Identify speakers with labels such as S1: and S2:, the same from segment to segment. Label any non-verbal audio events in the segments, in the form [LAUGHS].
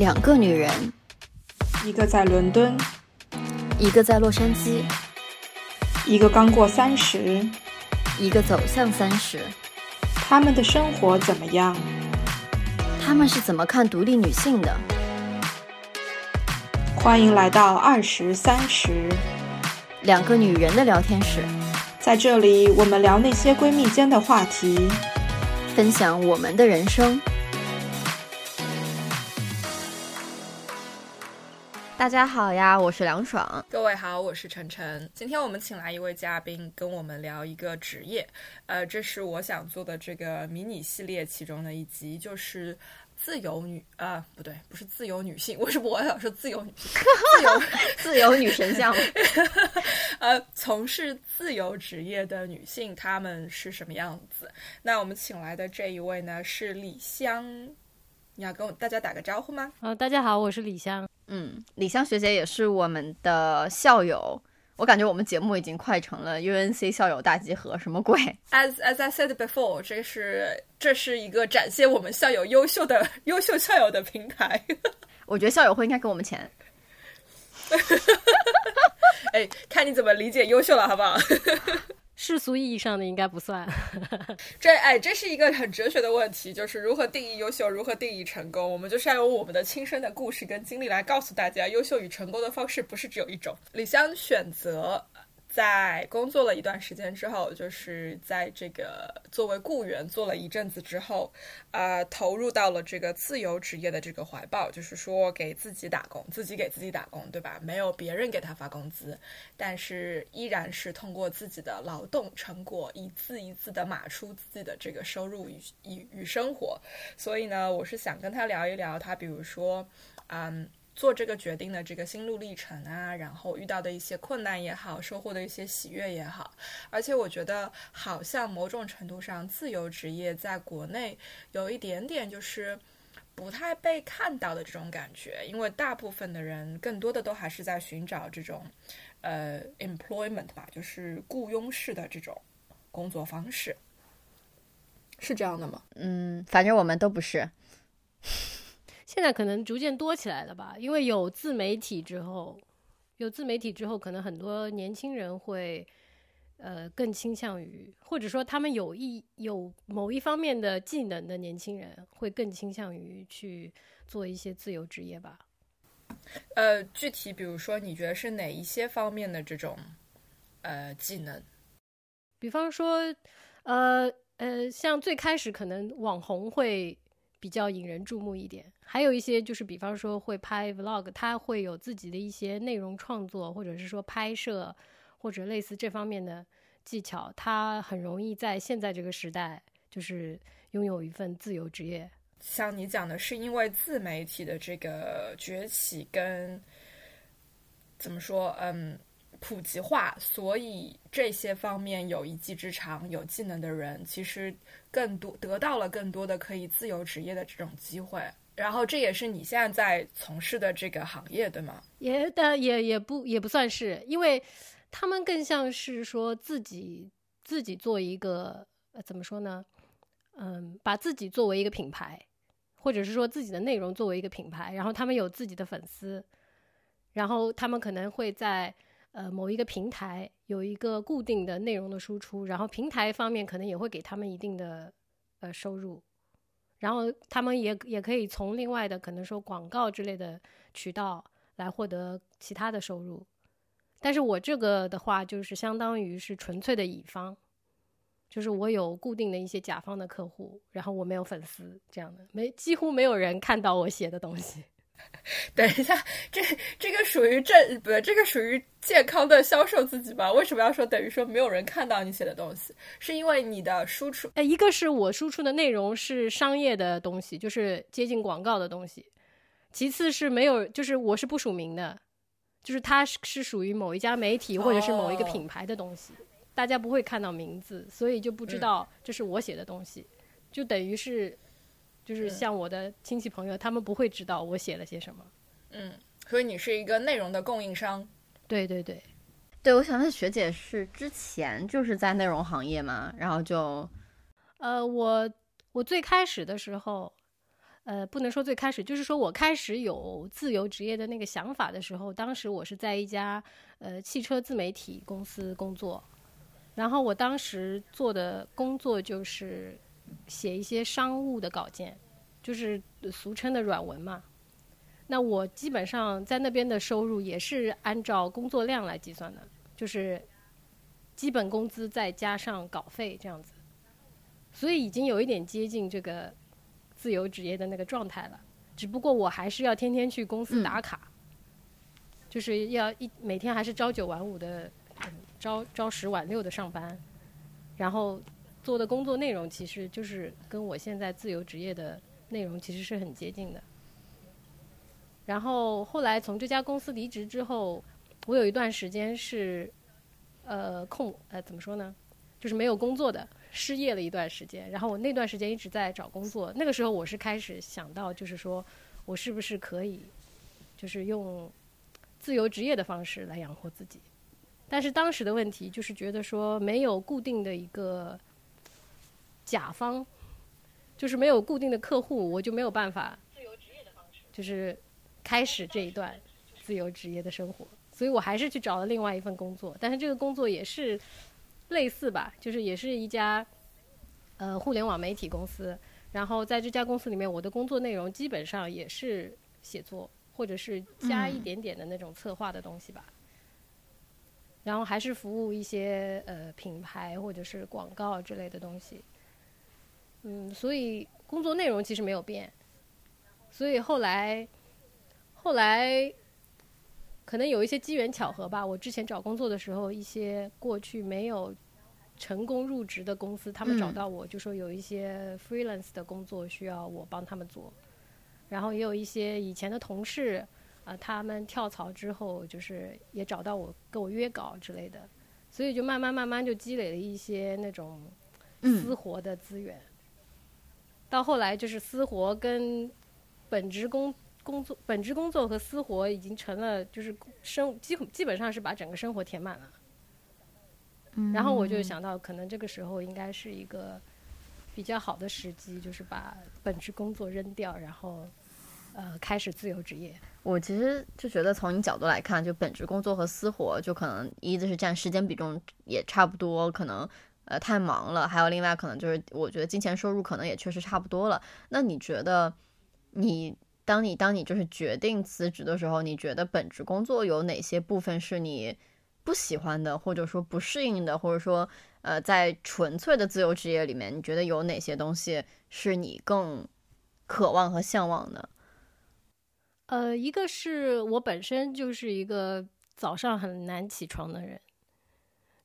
S1: 两个女人，
S2: 一个在伦敦，
S1: 一个在洛杉矶，
S2: 一个刚过三十，
S1: 一个走向三十。
S2: 他们的生活怎么样？
S1: 他们是怎么看独立女性的？
S2: 欢迎来到二十三十，
S1: 两个女人的聊天室。
S2: 在这里，我们聊那些闺蜜间的话题，
S1: 分享我们的人生。大家好呀，我是梁爽。
S3: 各位好，我是晨晨。今天我们请来一位嘉宾，跟我们聊一个职业。呃，这是我想做的这个迷你系列其中的一集，就是自由女啊，不对，不是自由女性。为什么我想说自由女性？
S1: 自由 [LAUGHS] 自由女神像。[LAUGHS]
S3: 呃，从事自由职业的女性，她们是什么样子？那我们请来的这一位呢，是李湘。你要跟我大家打个招呼吗？
S4: 呃，大家好，我是李香。
S1: 嗯，李湘学姐也是我们的校友。我感觉我们节目已经快成了 UNC 校友大集合，什么鬼
S3: ？As as I said before，这是这是一个展现我们校友优秀的 [LAUGHS] 优秀校友的平台。[LAUGHS]
S1: 我觉得校友会应该给我们钱。[LAUGHS]
S3: 哎，看你怎么理解优秀了，好不好？
S4: 世俗意义上的应该不算，[LAUGHS]
S3: 这哎，这是一个很哲学的问题，就是如何定义优秀，如何定义成功？我们就是要用我们的亲身的故事跟经历来告诉大家，优秀与成功的方式不是只有一种。李湘选择。在工作了一段时间之后，就是在这个作为雇员做了一阵子之后，呃，投入到了这个自由职业的这个怀抱，就是说给自己打工，自己给自己打工，对吧？没有别人给他发工资，但是依然是通过自己的劳动成果，一字一字的码出自己的这个收入与与与生活。所以呢，我是想跟他聊一聊，他比如说，嗯。做这个决定的这个心路历程啊，然后遇到的一些困难也好，收获的一些喜悦也好，而且我觉得好像某种程度上，自由职业在国内有一点点就是不太被看到的这种感觉，因为大部分的人更多的都还是在寻找这种呃 employment 吧，就是雇佣式的这种工作方式，是这样的吗？
S1: 嗯，反正我们都不是。
S4: 现在可能逐渐多起来了吧，因为有自媒体之后，有自媒体之后，可能很多年轻人会，呃，更倾向于，或者说他们有一有某一方面的技能的年轻人，会更倾向于去做一些自由职业吧。
S3: 呃，具体比如说，你觉得是哪一些方面的这种呃技能？
S4: 比方说，呃呃，像最开始可能网红会。比较引人注目一点，还有一些就是，比方说会拍 vlog，他会有自己的一些内容创作，或者是说拍摄，或者类似这方面的技巧，他很容易在现在这个时代，就是拥有一份自由职业。
S3: 像你讲的是因为自媒体的这个崛起跟怎么说，嗯。普及化，所以这些方面有一技之长、有技能的人，其实更多得到了更多的可以自由职业的这种机会。然后，这也是你现在在从事的这个行业，对吗？
S4: 也的也也不也不算是，因为他们更像是说自己自己做一个怎么说呢？嗯，把自己作为一个品牌，或者是说自己的内容作为一个品牌，然后他们有自己的粉丝，然后他们可能会在。呃，某一个平台有一个固定的内容的输出，然后平台方面可能也会给他们一定的呃收入，然后他们也也可以从另外的可能说广告之类的渠道来获得其他的收入。但是我这个的话，就是相当于是纯粹的乙方，就是我有固定的一些甲方的客户，然后我没有粉丝这样的，没几乎没有人看到我写的东西。[LAUGHS]
S3: 等一下，这这个属于正不？这个属于健康的销售自己吧？为什么要说等于说没有人看到你写的东西？是因为你的输出？
S4: 哎，一个是我输出的内容是商业的东西，就是接近广告的东西；其次是没有，就是我是不署名的，就是它是是属于某一家媒体或者是某一个品牌的东西，大家不会看到名字，所以就不知道这是我写的东西，就等于是。就是像我的亲戚朋友，他们不会知道我写了些什么。
S3: 嗯，所以你是一个内容的供应商。
S4: 对对对，
S1: 对，我想问学姐是之前就是在内容行业嘛？然后就，
S4: 呃，我我最开始的时候，呃，不能说最开始，就是说我开始有自由职业的那个想法的时候，当时我是在一家呃汽车自媒体公司工作，然后我当时做的工作就是写一些商务的稿件，就是俗称的软文嘛。那我基本上在那边的收入也是按照工作量来计算的，就是基本工资再加上稿费这样子，所以已经有一点接近这个自由职业的那个状态了。只不过我还是要天天去公司打卡，就是要一每天还是朝九晚五的，嗯朝朝十晚六的上班，然后做的工作内容其实就是跟我现在自由职业的内容其实是很接近的。然后后来从这家公司离职之后，我有一段时间是，呃空呃怎么说呢，就是没有工作的，失业了一段时间。然后我那段时间一直在找工作，那个时候我是开始想到，就是说我是不是可以，就是用自由职业的方式来养活自己。但是当时的问题就是觉得说没有固定的一个甲方，就是没有固定的客户，我就没有办法自由职业的方式，就是。开始这一段自由职业的生活，所以我还是去找了另外一份工作，但是这个工作也是类似吧，就是也是一家呃互联网媒体公司。然后在这家公司里面，我的工作内容基本上也是写作，或者是加一点点的那种策划的东西吧。然后还是服务一些呃品牌或者是广告之类的东西。嗯，所以工作内容其实没有变。所以后来。后来，可能有一些机缘巧合吧。我之前找工作的时候，一些过去没有成功入职的公司，他们找到我就说有一些 freelance 的工作需要我帮他们做。然后也有一些以前的同事，啊，他们跳槽之后，就是也找到我跟我约稿之类的。所以就慢慢慢慢就积累了一些那种私活的资源。到后来就是私活跟本职工。工作本职工作和私活已经成了，就是生基基本上是把整个生活填满了。然后我就想到，可能这个时候应该是一个比较好的时机，就是把本职工作扔掉，然后呃开始自由职业。
S1: 我其实就觉得，从你角度来看，就本职工作和私活，就可能一直是占时间比重也差不多，可能呃太忙了，还有另外可能就是我觉得金钱收入可能也确实差不多了。那你觉得你？当你当你就是决定辞职的时候，你觉得本职工作有哪些部分是你不喜欢的，或者说不适应的，或者说呃，在纯粹的自由职业里面，你觉得有哪些东西是你更渴望和向往的？
S4: 呃，一个是我本身就是一个早上很难起床的人，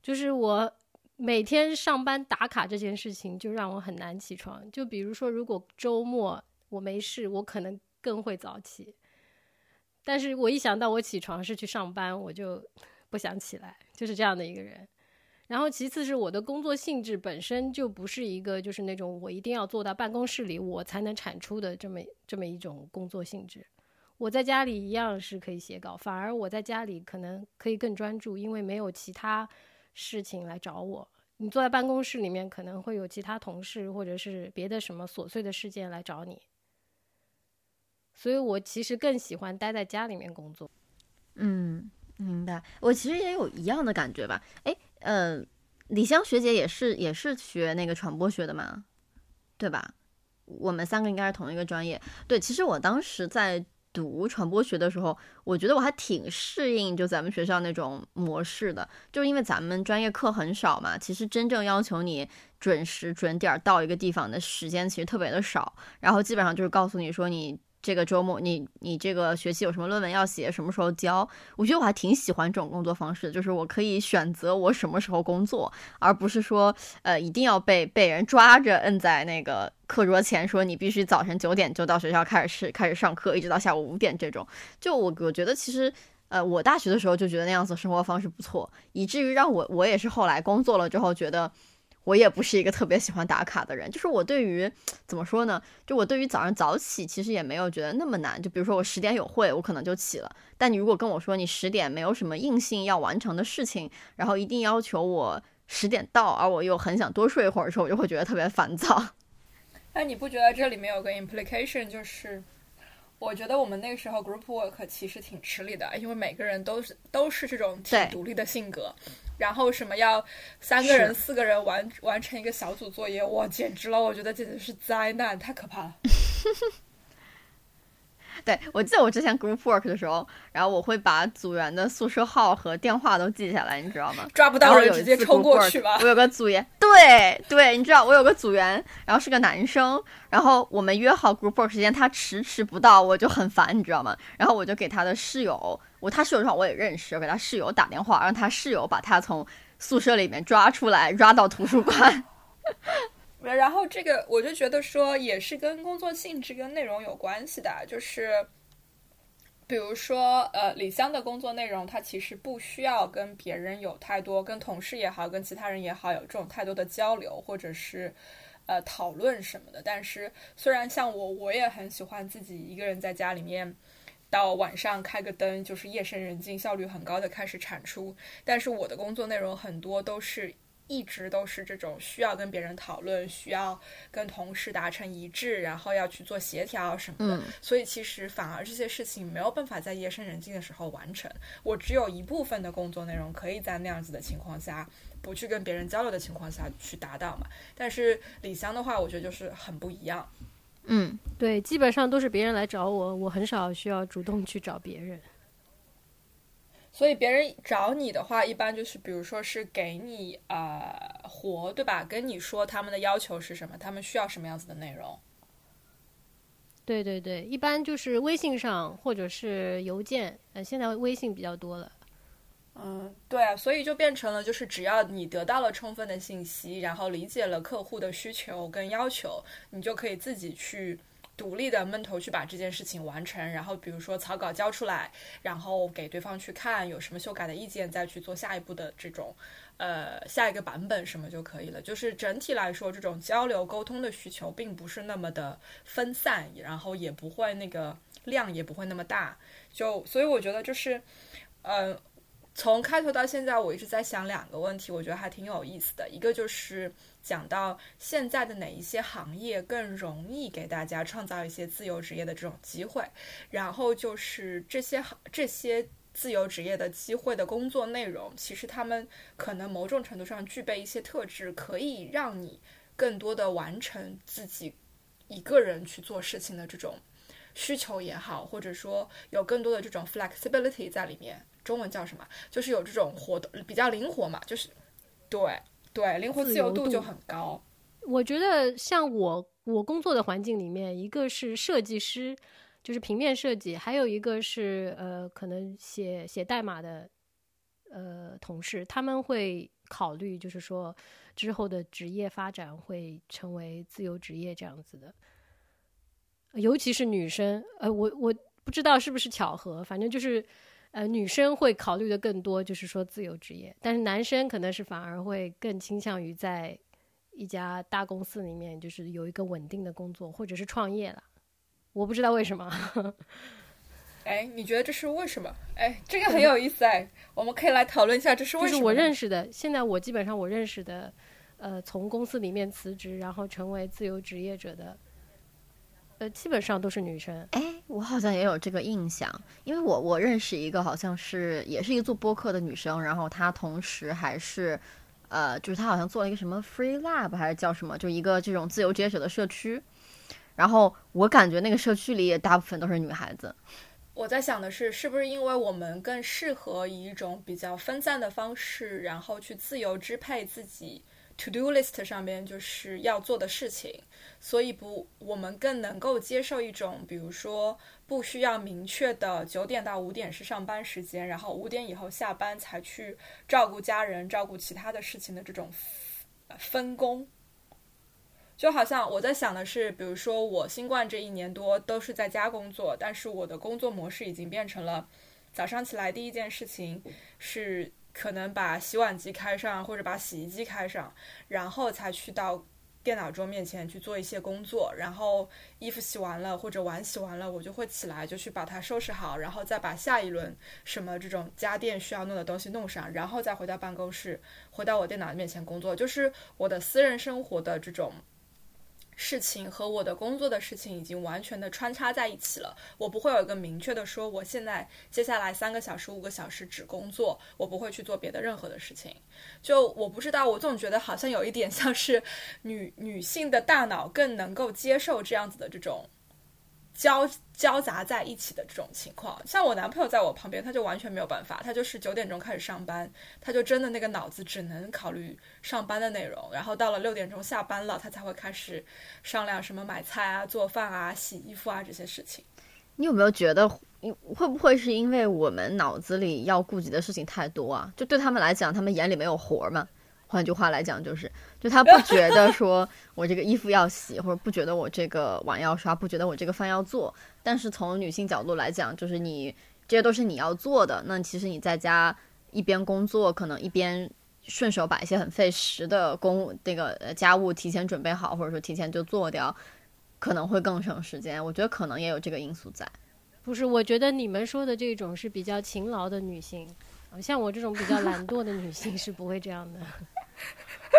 S4: 就是我每天上班打卡这件事情就让我很难起床。就比如说，如果周末我没事，我可能。更会早起，但是我一想到我起床是去上班，我就 [LAUGHS] 不想起来，就是这样的一个人。然后其次是我的工作性质本身就不是一个就是那种我一定要坐到办公室里我才能产出的这么这么一种工作性质。我在家里一样是可以写稿，反而我在家里可能可以更专注，因为没有其他事情来找我。你坐在办公室里面可能会有其他同事或者是别的什么琐碎的事件来找你。所以我其实更喜欢待在家里面工作。
S1: 嗯，明白。我其实也有一样的感觉吧。哎，呃，李湘学姐也是也是学那个传播学的嘛，对吧？我们三个应该是同一个专业。对，其实我当时在读传播学的时候，我觉得我还挺适应就咱们学校那种模式的，就因为咱们专业课很少嘛，其实真正要求你准时准点到一个地方的时间其实特别的少，然后基本上就是告诉你说你。这个周末，你你这个学期有什么论文要写，什么时候交？我觉得我还挺喜欢这种工作方式，就是我可以选择我什么时候工作，而不是说，呃，一定要被被人抓着摁在那个课桌前，说你必须早晨九点就到学校开始开始上课，一直到下午五点这种。就我我觉得其实，呃，我大学的时候就觉得那样子生活方式不错，以至于让我我也是后来工作了之后觉得。我也不是一个特别喜欢打卡的人，就是我对于怎么说呢？就我对于早上早起，其实也没有觉得那么难。就比如说我十点有会，我可能就起了。但你如果跟我说你十点没有什么硬性要完成的事情，然后一定要求我十点到，而我又很想多睡一会儿的时候，我就会觉得特别烦躁。[LAUGHS]
S3: 那，你不觉得这里面有个 implication，就是我觉得我们那个时候 group work 其实挺吃力的，因为每个人都是都是这种挺独立的性格，然后什么要三个人、四个人完完成一个小组作业，哇，简直了！我觉得简直是灾难，太可怕了。[LAUGHS]
S1: 对，我记得我之前 group work 的时候，然后我会把组员的宿舍号和电话都记下来，你知道吗？
S3: 抓不
S1: 然
S3: 到人直接冲过去吧
S1: 我。有个组员，对对，你知道我有个组员，然后是个男生，然后我们约好 group work 时间，他迟迟不到，我就很烦，你知道吗？然后我就给他的室友，我他室友正好我也认识，我给他室友打电话，让他室友把他从宿舍里面抓出来，抓到图书馆。[LAUGHS]
S3: 然后这个我就觉得说，也是跟工作性质跟内容有关系的，就是。比如说，呃，李湘的工作内容，他其实不需要跟别人有太多，跟同事也好，跟其他人也好，有这种太多的交流，或者是，呃，讨论什么的。但是，虽然像我，我也很喜欢自己一个人在家里面，到晚上开个灯，就是夜深人静，效率很高的开始产出。但是我的工作内容很多都是一直都是这种需要跟别人讨论，需要跟同事达成一致，然后要去做协调什么的。
S1: 嗯
S3: 所以其实反而这些事情没有办法在夜深人静的时候完成。我只有一部分的工作内容可以在那样子的情况下，不去跟别人交流的情况下去达到嘛。但是李湘的话，我觉得就是很不一样。
S1: 嗯，
S4: 对，基本上都是别人来找我，我很少需要主动去找别人。
S3: 所以别人找你的话，一般就是比如说是给你呃活，对吧？跟你说他们的要求是什么，他们需要什么样子的内容。
S4: 对对对，一般就是微信上或者是邮件，呃，现在微信比较多了。
S3: 嗯，对啊，所以就变成了，就是只要你得到了充分的信息，然后理解了客户的需求跟要求，你就可以自己去独立的闷头去把这件事情完成。然后比如说草稿交出来，然后给对方去看，有什么修改的意见，再去做下一步的这种，呃，下一个版本什么就可以了。就是整体来说，这种交流沟通的需求并不是那么的分散，然后也不会那个量也不会那么大。就所以我觉得就是，呃。从开头到现在，我一直在想两个问题，我觉得还挺有意思的。一个就是讲到现在的哪一些行业更容易给大家创造一些自由职业的这种机会，然后就是这些行这些自由职业的机会的工作内容，其实他们可能某种程度上具备一些特质，可以让你更多的完成自己一个人去做事情的这种需求也好，或者说有更多的这种 flexibility 在里面。中文叫什么？就是有这种活动比较灵活嘛，就是对对，灵活
S4: 自
S3: 自由
S4: 度
S3: 就很高。
S4: 我觉得像我我工作的环境里面，一个是设计师，就是平面设计，还有一个是呃，可能写写代码的呃同事，他们会考虑，就是说之后的职业发展会成为自由职业这样子的，尤其是女生，呃，我我不知道是不是巧合，反正就是。呃，女生会考虑的更多，就是说自由职业，但是男生可能是反而会更倾向于在一家大公司里面，就是有一个稳定的工作，或者是创业了。我不知道为什么。[LAUGHS]
S3: 哎，你觉得这是为什么？哎，这个很有意思哎，我们可以来讨论一下这是为什么。
S4: 就是我认识的，现在我基本上我认识的，呃，从公司里面辞职然后成为自由职业者的，呃，基本上都是女生。
S1: 哎，我好像也有这个印象，因为我我认识一个好像是也是一个做播客的女生，然后她同时还是，呃，就是她好像做了一个什么 Free Lab 还是叫什么，就一个这种自由职业者的社区，然后我感觉那个社区里也大部分都是女孩子。
S3: 我在想的是，是不是因为我们更适合以一种比较分散的方式，然后去自由支配自己 to do list 上面就是要做的事情，所以不，我们更能够接受一种，比如说不需要明确的九点到五点是上班时间，然后五点以后下班才去照顾家人、照顾其他的事情的这种分工。就好像我在想的是，比如说我新冠这一年多都是在家工作，但是我的工作模式已经变成了早上起来第一件事情是可能把洗碗机开上或者把洗衣机开上，然后才去到电脑桌面前去做一些工作，然后衣服洗完了或者碗洗完了，我就会起来就去把它收拾好，然后再把下一轮什么这种家电需要弄的东西弄上，然后再回到办公室，回到我电脑面前工作，就是我的私人生活的这种。事情和我的工作的事情已经完全的穿插在一起了，我不会有一个明确的说，我现在接下来三个小时、五个小时只工作，我不会去做别的任何的事情。就我不知道，我总觉得好像有一点像是女女性的大脑更能够接受这样子的这种。交交杂在一起的这种情况，像我男朋友在我旁边，他就完全没有办法，他就是九点钟开始上班，他就真的那个脑子只能考虑上班的内容，然后到了六点钟下班了，他才会开始商量什么买菜啊、做饭啊、洗衣服啊这些事情。
S1: 你有没有觉得，会不会是因为我们脑子里要顾及的事情太多啊？就对他们来讲，他们眼里没有活儿嘛？换句话来讲，就是，就他不觉得说我这个衣服要洗，或者不觉得我这个碗要刷，不觉得我这个饭要做。但是从女性角度来讲，就是你这些都是你要做的。那其实你在家一边工作，可能一边顺手把一些很费时的工那个家务提前准备好，或者说提前就做掉，可能会更省时间。我觉得可能也有这个因素在。
S4: 不是，我觉得你们说的这种是比较勤劳的女性，像我这种比较懒惰的女性是不会这样的。[LAUGHS]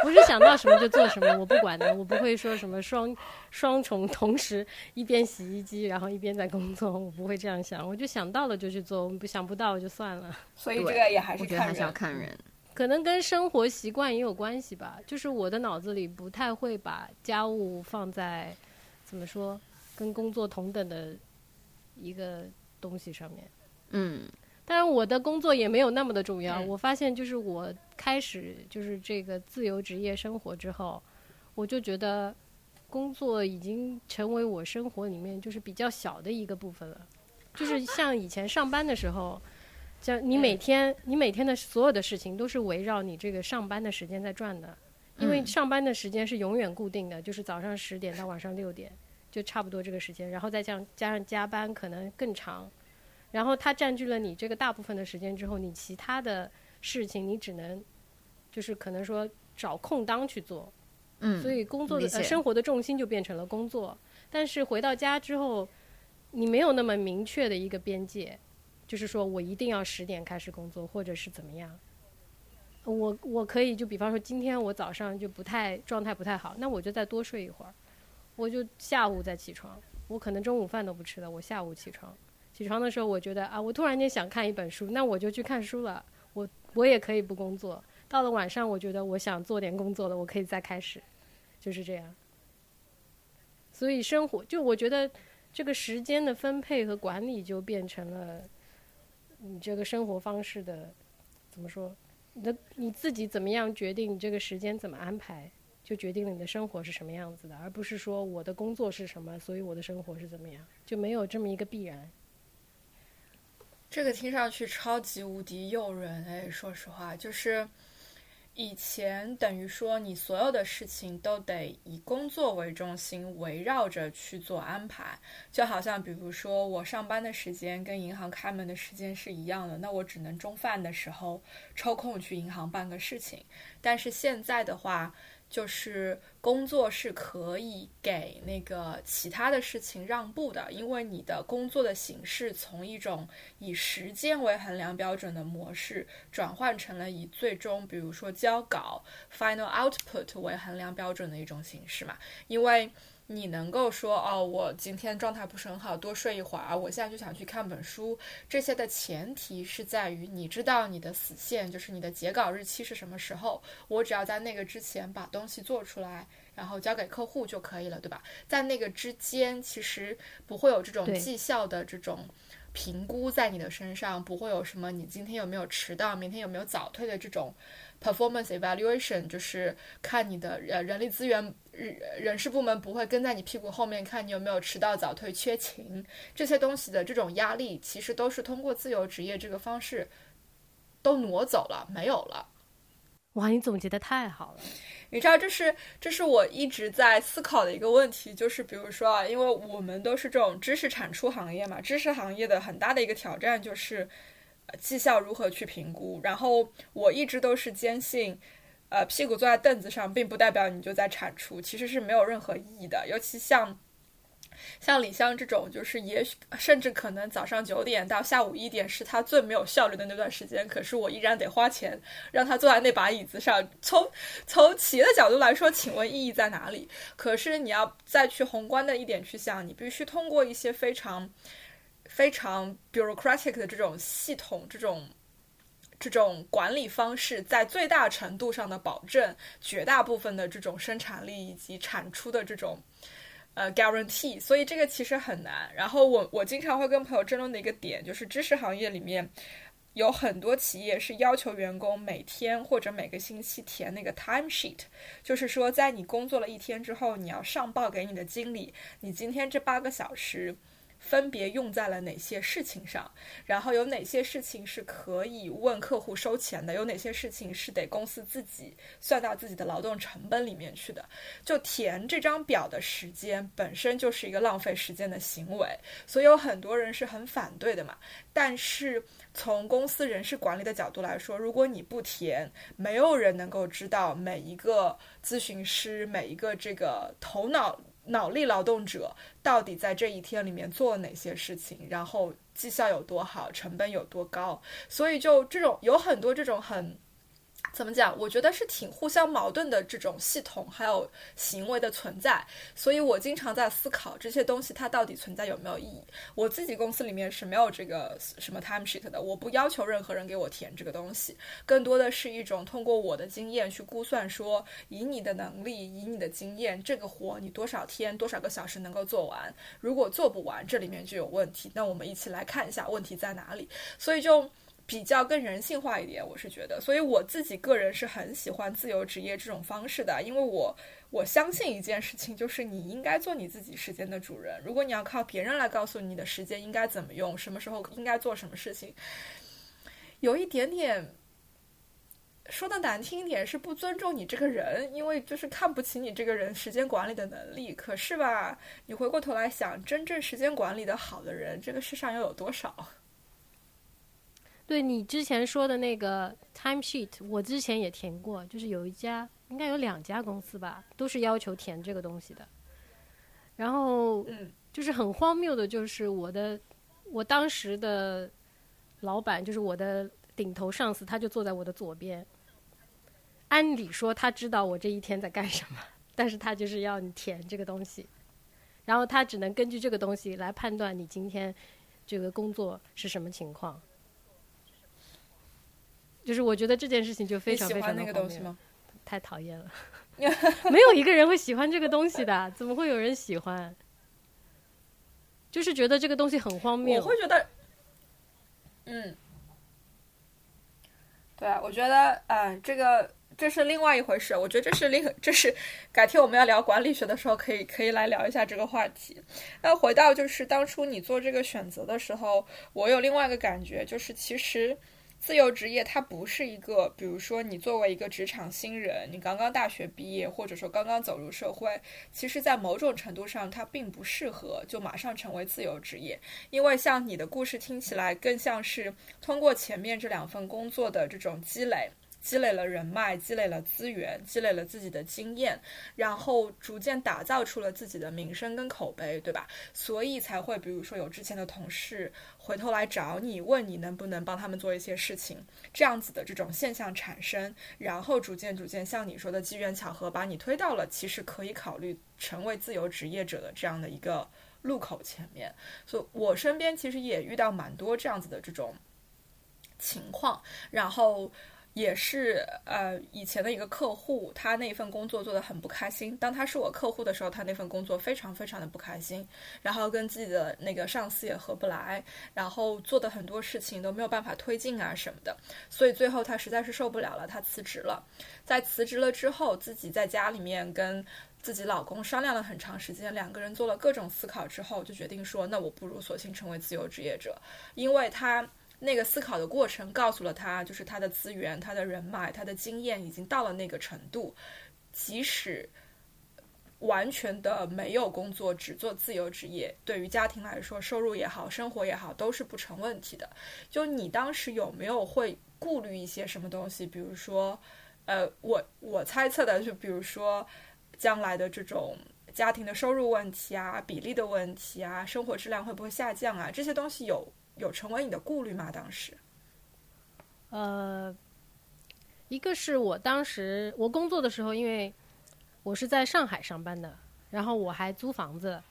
S4: 不是想到什么就做什么，我不管的，我不会说什么双双重同时一边洗衣机，然后一边在工作，我不会这样想，我就想到了就去做，我不想不到就算了。
S3: 所以这个也还是
S1: 看人，看人，
S4: 可能跟生活习惯也有关系吧。就是我的脑子里不太会把家务放在怎么说跟工作同等的一个东西上面。
S1: 嗯。
S4: 当然，我的工作也没有那么的重要。我发现，就是我开始就是这个自由职业生活之后，我就觉得工作已经成为我生活里面就是比较小的一个部分了。就是像以前上班的时候，像你每天你每天的所有的事情都是围绕你这个上班的时间在转的，因为上班的时间是永远固定的，就是早上十点到晚上六点，就差不多这个时间，然后再加加上加班可能更长。然后它占据了你这个大部分的时间之后，你其他的事情你只能，就是可能说找空当去做，
S1: 嗯，
S4: 所以工作的呃生活的重心就变成了工作。但是回到家之后，你没有那么明确的一个边界，就是说我一定要十点开始工作，或者是怎么样。我我可以就比方说今天我早上就不太状态不太好，那我就再多睡一会儿，我就下午再起床。我可能中午饭都不吃了，我下午起床。起床的时候，我觉得啊，我突然间想看一本书，那我就去看书了。我我也可以不工作。到了晚上，我觉得我想做点工作了，我可以再开始，就是这样。所以生活就我觉得这个时间的分配和管理就变成了你这个生活方式的怎么说？你的你自己怎么样决定你这个时间怎么安排，就决定了你的生活是什么样子的，而不是说我的工作是什么，所以我的生活是怎么样，就没有这么一个必然。
S3: 这个听上去超级无敌诱人哎！说实话，就是以前等于说你所有的事情都得以工作为中心，围绕着去做安排，就好像比如说我上班的时间跟银行开门的时间是一样的，那我只能中饭的时候抽空去银行办个事情。但是现在的话，就是工作是可以给那个其他的事情让步的，因为你的工作的形式从一种以时间为衡量标准的模式，转换成了以最终，比如说交稿 （final output） 为衡量标准的一种形式嘛，因为。你能够说哦，我今天状态不是很好，多睡一会儿，我现在就想去看本书。这些的前提是在于你知道你的死线，就是你的截稿日期是什么时候。我只要在那个之前把东西做出来，然后交给客户就可以了，对吧？在那个之间，其实不会有这种绩效的这种评估在你的身上，不会有什么你今天有没有迟到，明天有没有早退的这种。Performance evaluation 就是看你的呃人力资源人人事部门不会跟在你屁股后面看你有没有迟到早退缺勤这些东西的这种压力，其实都是通过自由职业这个方式都挪走了，没有了。
S4: 哇，你总结的太好了！
S3: 你知道这是这是我一直在思考的一个问题，就是比如说啊，因为我们都是这种知识产出行业嘛，知识行业的很大的一个挑战就是。绩效如何去评估？然后我一直都是坚信，呃，屁股坐在凳子上，并不代表你就在产出，其实是没有任何意义的。尤其像像李湘这种，就是也许甚至可能早上九点到下午一点是他最没有效率的那段时间，可是我依然得花钱让他坐在那把椅子上。从从企业的角度来说，请问意义在哪里？可是你要再去宏观的一点去想，你必须通过一些非常非常 bureaucratic 的这种系统，这种这种管理方式，在最大程度上的保证绝大部分的这种生产力以及产出的这种。呃，guarantee，所以这个其实很难。然后我我经常会跟朋友争论的一个点，就是知识行业里面有很多企业是要求员工每天或者每个星期填那个 time sheet，就是说在你工作了一天之后，你要上报给你的经理，你今天这八个小时。分别用在了哪些事情上？然后有哪些事情是可以问客户收钱的？有哪些事情是得公司自己算到自己的劳动成本里面去的？就填这张表的时间本身就是一个浪费时间的行为，所以有很多人是很反对的嘛。但是从公司人事管理的角度来说，如果你不填，没有人能够知道每一个咨询师、每一个这个头脑。脑力劳动者到底在这一天里面做了哪些事情，然后绩效有多好，成本有多高？所以就这种有很多这种很。怎么讲？我觉得是挺互相矛盾的这种系统还有行为的存在，所以我经常在思考这些东西它到底存在有没有意义。我自己公司里面是没有这个什么 time sheet 的，我不要求任何人给我填这个东西，更多的是一种通过我的经验去估算，说以你的能力，以你的经验，这个活你多少天多少个小时能够做完？如果做不完，这里面就有问题。那我们一起来看一下问题在哪里。所以就。比较更人性化一点，我是觉得，所以我自己个人是很喜欢自由职业这种方式的，因为我我相信一件事情，就是你应该做你自己时间的主人。如果你要靠别人来告诉你的时间应该怎么用，什么时候应该做什么事情，有一点点说的难听一点是不尊重你这个人，因为就是看不起你这个人时间管理的能力。可是吧，你回过头来想，真正时间管理的好的人，这个世上又有多少？
S4: 对你之前说的那个 time sheet，我之前也填过，就是有一家，应该有两家公司吧，都是要求填这个东西的。然后，就是很荒谬的，就是我的，我当时的老板，就是我的顶头上司，他就坐在我的左边。按理说他知道我这一天在干什么，但是他就是要你填这个东西，然后他只能根据这个东西来判断你今天这个工作是什么情况。就是我觉得这件事情就非常非常的荒谬，太讨厌了。[LAUGHS] 没有一个人会喜欢这个东西的，怎么会有人喜欢？就是觉得这个东西很荒谬。
S3: 我会觉得，嗯，对啊，我觉得，嗯，这个这是另外一回事。我觉得这是另，这是改天我们要聊管理学的时候，可以可以来聊一下这个话题。那回到就是当初你做这个选择的时候，我有另外一个感觉，就是其实。自由职业它不是一个，比如说你作为一个职场新人，你刚刚大学毕业，或者说刚刚走入社会，其实，在某种程度上，它并不适合就马上成为自由职业，因为像你的故事听起来更像是通过前面这两份工作的这种积累。积累了人脉，积累了资源，积累了自己的经验，然后逐渐打造出了自己的名声跟口碑，对吧？所以才会，比如说有之前的同事回头来找你，问你能不能帮他们做一些事情，这样子的这种现象产生，然后逐渐逐渐像你说的机缘巧合，把你推到了其实可以考虑成为自由职业者的这样的一个路口前面。所以我身边其实也遇到蛮多这样子的这种情况，然后。也是呃，以前的一个客户，他那份工作做得很不开心。当他是我客户的时候，他那份工作非常非常的不开心，然后跟自己的那个上司也合不来，然后做的很多事情都没有办法推进啊什么的。所以最后他实在是受不了了，他辞职了。在辞职了之后，自己在家里面跟自己老公商量了很长时间，两个人做了各种思考之后，就决定说，那我不如索性成为自由职业者，因为他。那个思考的过程告诉了他，就是他的资源、他的人脉、他的经验已经到了那个程度，即使完全的没有工作，只做自由职业，对于家庭来说，收入也好，生活也好，都是不成问题的。就你当时有没有会顾虑一些什么东西？比如说，呃，我我猜测的，就比如说将来的这种。家庭的收入问题啊、比例的问题啊、生活质量会不会下降啊，这些东西有有成为你的顾虑吗？当时？
S4: 呃，一个是我当时我工作的时候，因为我是在上海上班的，然后我还租房子，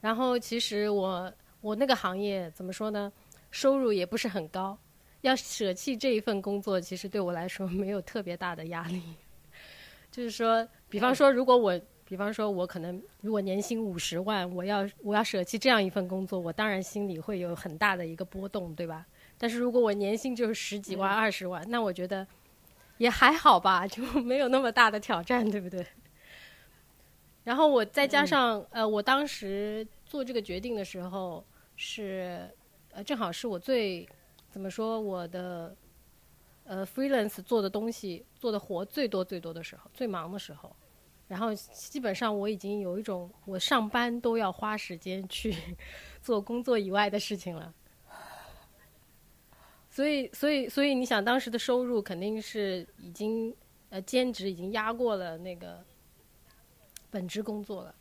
S4: 然后其实我我那个行业怎么说呢，收入也不是很高，要舍弃这一份工作，其实对我来说没有特别大的压力。[LAUGHS] 就是说，比方说，如果我，比方说我可能如果年薪五十万，我要我要舍弃这样一份工作，我当然心里会有很大的一个波动，对吧？但是如果我年薪就是十几万、二十万，那我觉得也还好吧，就没有那么大的挑战，对不对？然后我再加上呃，我当时做这个决定的时候是呃，正好是我最怎么说我的呃 freelance 做的东西做的活最多最多的时候，最忙的时候。然后基本上我已经有一种我上班都要花时间去 [LAUGHS] 做工作以外的事情了。所以，所以，所以，你想当时的收入肯定是已经呃兼职已经压过了那个本职工作了。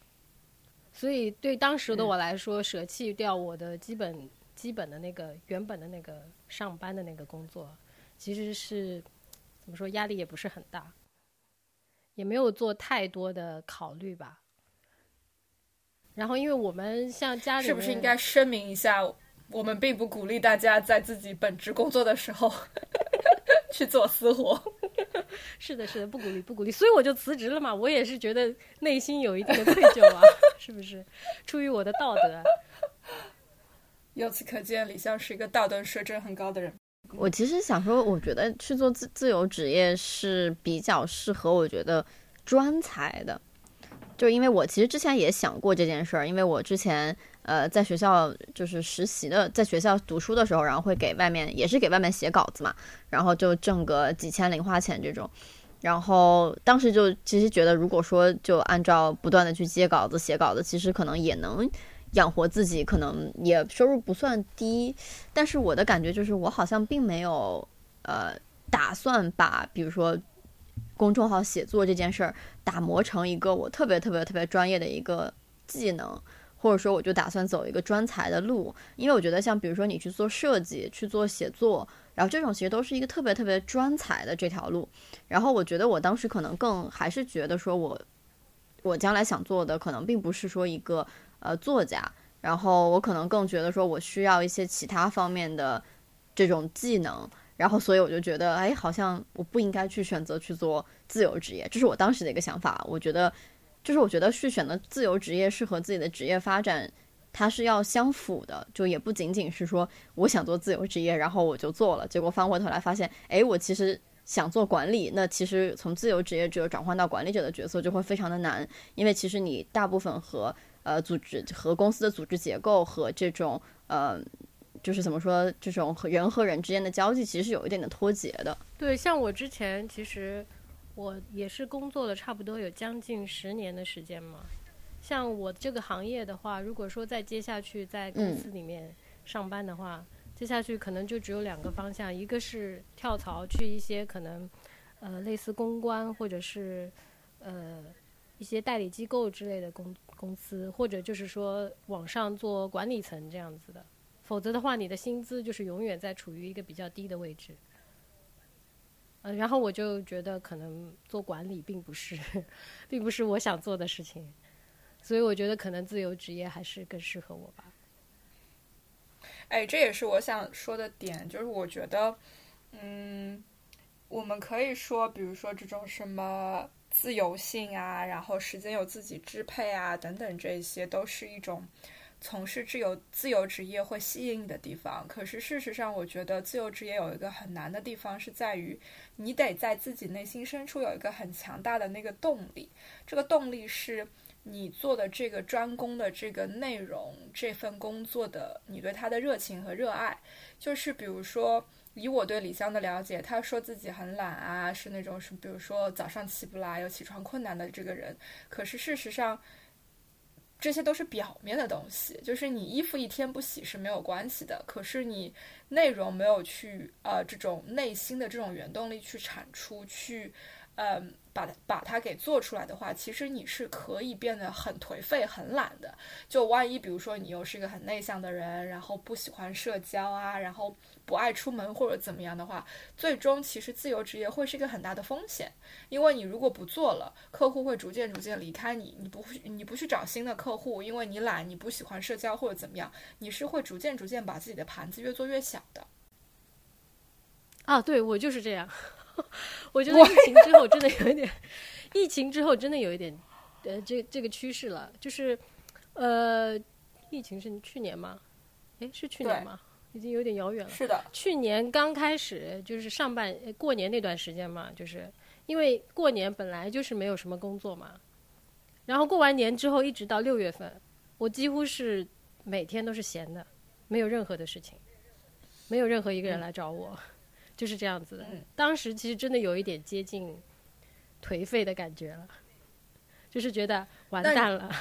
S4: 所以，对当时的我来说，舍弃掉我的基本基本的那个原本的那个上班的那个工作，其实是怎么说压力也不是很大，也没有做太多的考虑吧。然后，因为我们像家里
S3: 是不是应该声明一下？我们并不鼓励大家在自己本职工作的时候 [LAUGHS] 去做私活。[LAUGHS]
S4: 是的，是的，不鼓励，不鼓励。所以我就辞职了嘛。我也是觉得内心有一定的愧疚啊，[LAUGHS] 是不是？出于我的道德。
S3: 由此可见，李湘是一个道德水准很高的人。
S1: 我其实想说，我觉得去做自自由职业是比较适合我觉得专才的，就因为我其实之前也想过这件事儿，因为我之前。呃，在学校就是实习的，在学校读书的时候，然后会给外面也是给外面写稿子嘛，然后就挣个几千零花钱这种。然后当时就其实觉得，如果说就按照不断的去接稿子、写稿子，其实可能也能养活自己，可能也收入不算低。但是我的感觉就是，我好像并没有呃打算把比如说公众号写作这件事儿打磨成一个我特别特别特别专业的一个技能。或者说，我就打算走一个专才的路，因为我觉得像比如说你去做设计、去做写作，然后这种其实都是一个特别特别专才的这条路。然后我觉得我当时可能更还是觉得说我，我将来想做的可能并不是说一个呃作家，然后我可能更觉得说我需要一些其他方面的这种技能。然后所以我就觉得，哎，好像我不应该去选择去做自由职业，这是我当时的一个想法。我觉得。就是我觉得去选择自由职业是和自己的职业发展，它是要相符的，就也不仅仅是说我想做自由职业，然后我就做了，结果翻回头来发现，哎，我其实想做管理，那其实从自由职业者转换到管理者的角色就会非常的难，因为其实你大部分和呃组织和公司的组织结构和这种呃，就是怎么说，这种和人和人之间的交际其实是有一点的脱节的。
S4: 对，像我之前其实。我也是工作了差不多有将近十年的时间嘛，像我这个行业的话，如果说再接下去在公司里面上班的话，接下去可能就只有两个方向，一个是跳槽去一些可能，呃，类似公关或者是呃一些代理机构之类的公公司，或者就是说往上做管理层这样子的，否则的话，你的薪资就是永远在处于一个比较低的位置。呃，然后我就觉得可能做管理并不是，[LAUGHS] 并不是我想做的事情，所以我觉得可能自由职业还是更适合我吧。
S3: 哎，这也是我想说的点，就是我觉得，嗯，我们可以说，比如说这种什么自由性啊，然后时间有自己支配啊，等等，这些都是一种。从事自由自由职业会吸引你的地方，可是事实上，我觉得自由职业有一个很难的地方，是在于你得在自己内心深处有一个很强大的那个动力。这个动力是你做的这个专攻的这个内容，这份工作的你对它的热情和热爱。就是比如说，以我对李湘的了解，她说自己很懒啊，是那种是比如说早上起不来，有起床困难的这个人。可是事实上，这些都是表面的东西，就是你衣服一天不洗是没有关系的。可是你内容没有去呃这种内心的这种原动力去产出，去嗯把它把它给做出来的话，其实你是可以变得很颓废、很懒的。就万一比如说你又是一个很内向的人，然后不喜欢社交啊，然后不爱出门或者怎么样的话，最终其实自由职业会是一个很大的风险。因为你如果不做了，客户会逐渐逐渐离开你，你不你不去找新的客户，因为你懒，你不喜欢社交或者怎么样，你是会逐渐逐渐把自己的盘子越做越小的。
S4: 啊，对我就是这样。我觉得疫情之后真的有一点，疫情之后真的有一点，呃，这这个趋势了，就是，呃，疫情是去年吗？诶，是去年吗？已经有点遥远了。
S3: 是的，
S4: 去年刚开始就是上半过年那段时间嘛，就是因为过年本来就是没有什么工作嘛，然后过完年之后一直到六月份，我几乎是每天都是闲的，没有任何的事情，没有任何一个人来找我。就是这样子的，当时其实真的有一点接近颓废的感觉了，就是觉得完蛋了。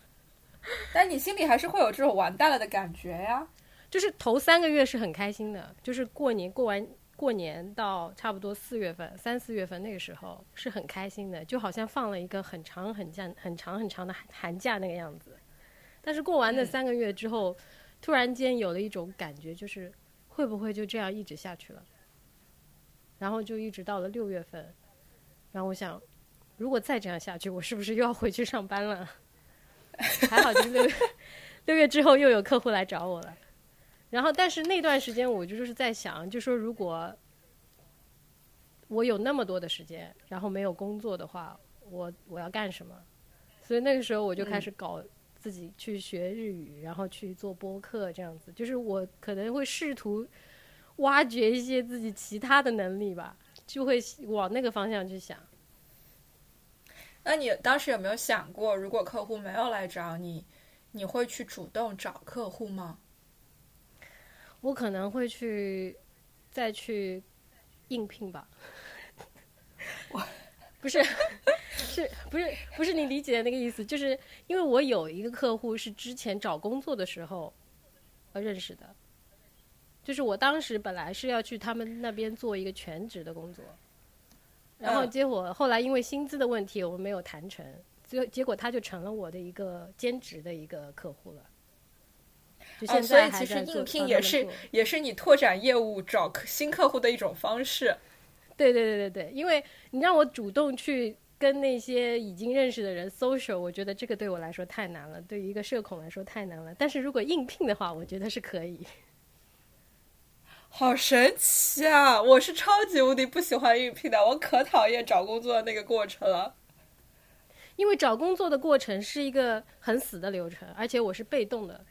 S4: [LAUGHS]
S3: 但你心里还是会有这种完蛋了的感觉呀。
S4: 就是头三个月是很开心的，就是过年过完过年到差不多四月份、三四月份那个时候是很开心的，就好像放了一个很长很假很长很长的寒假那个样子。但是过完那三个月之后，突然间有了一种感觉，就是。会不会就这样一直下去了？然后就一直到了六月份，然后我想，如果再这样下去，我是不是又要回去上班了？还好，就六月六月之后又有客户来找我了。然后，但是那段时间我就是在想，就说如果我有那么多的时间，然后没有工作的话，我我要干什么？所以那个时候我就开始搞。自己去学日语，然后去做播客，这样子，就是我可能会试图挖掘一些自己其他的能力吧，就会往那个方向去想。
S3: 那你当时有没有想过，如果客户没有来找你，你会去主动找客户吗？
S4: 我可能会去再去应聘吧。[LAUGHS] 我。不是，是不是不是你理解的那个意思？就是因为我有一个客户是之前找工作的时候呃认识的，就是我当时本来是要去他们那边做一个全职的工作，然后结果后来因为薪资的问题我们没有谈成，最后结果他就成了我的一个兼职的一个客户了。就现
S3: 在其实应聘也是也是你拓展业务找新客户的一种方式。
S4: 对对对对对，因为你让我主动去跟那些已经认识的人 social，我觉得这个对我来说太难了，对于一个社恐来说太难了。但是如果应聘的话，我觉得是可以。[LAUGHS]
S3: 好神奇啊！我是超级无敌不喜欢应聘的，我可讨厌找工作的那个过程了。
S4: 因为找工作的过程是一个很死的流程，而且我是被动的。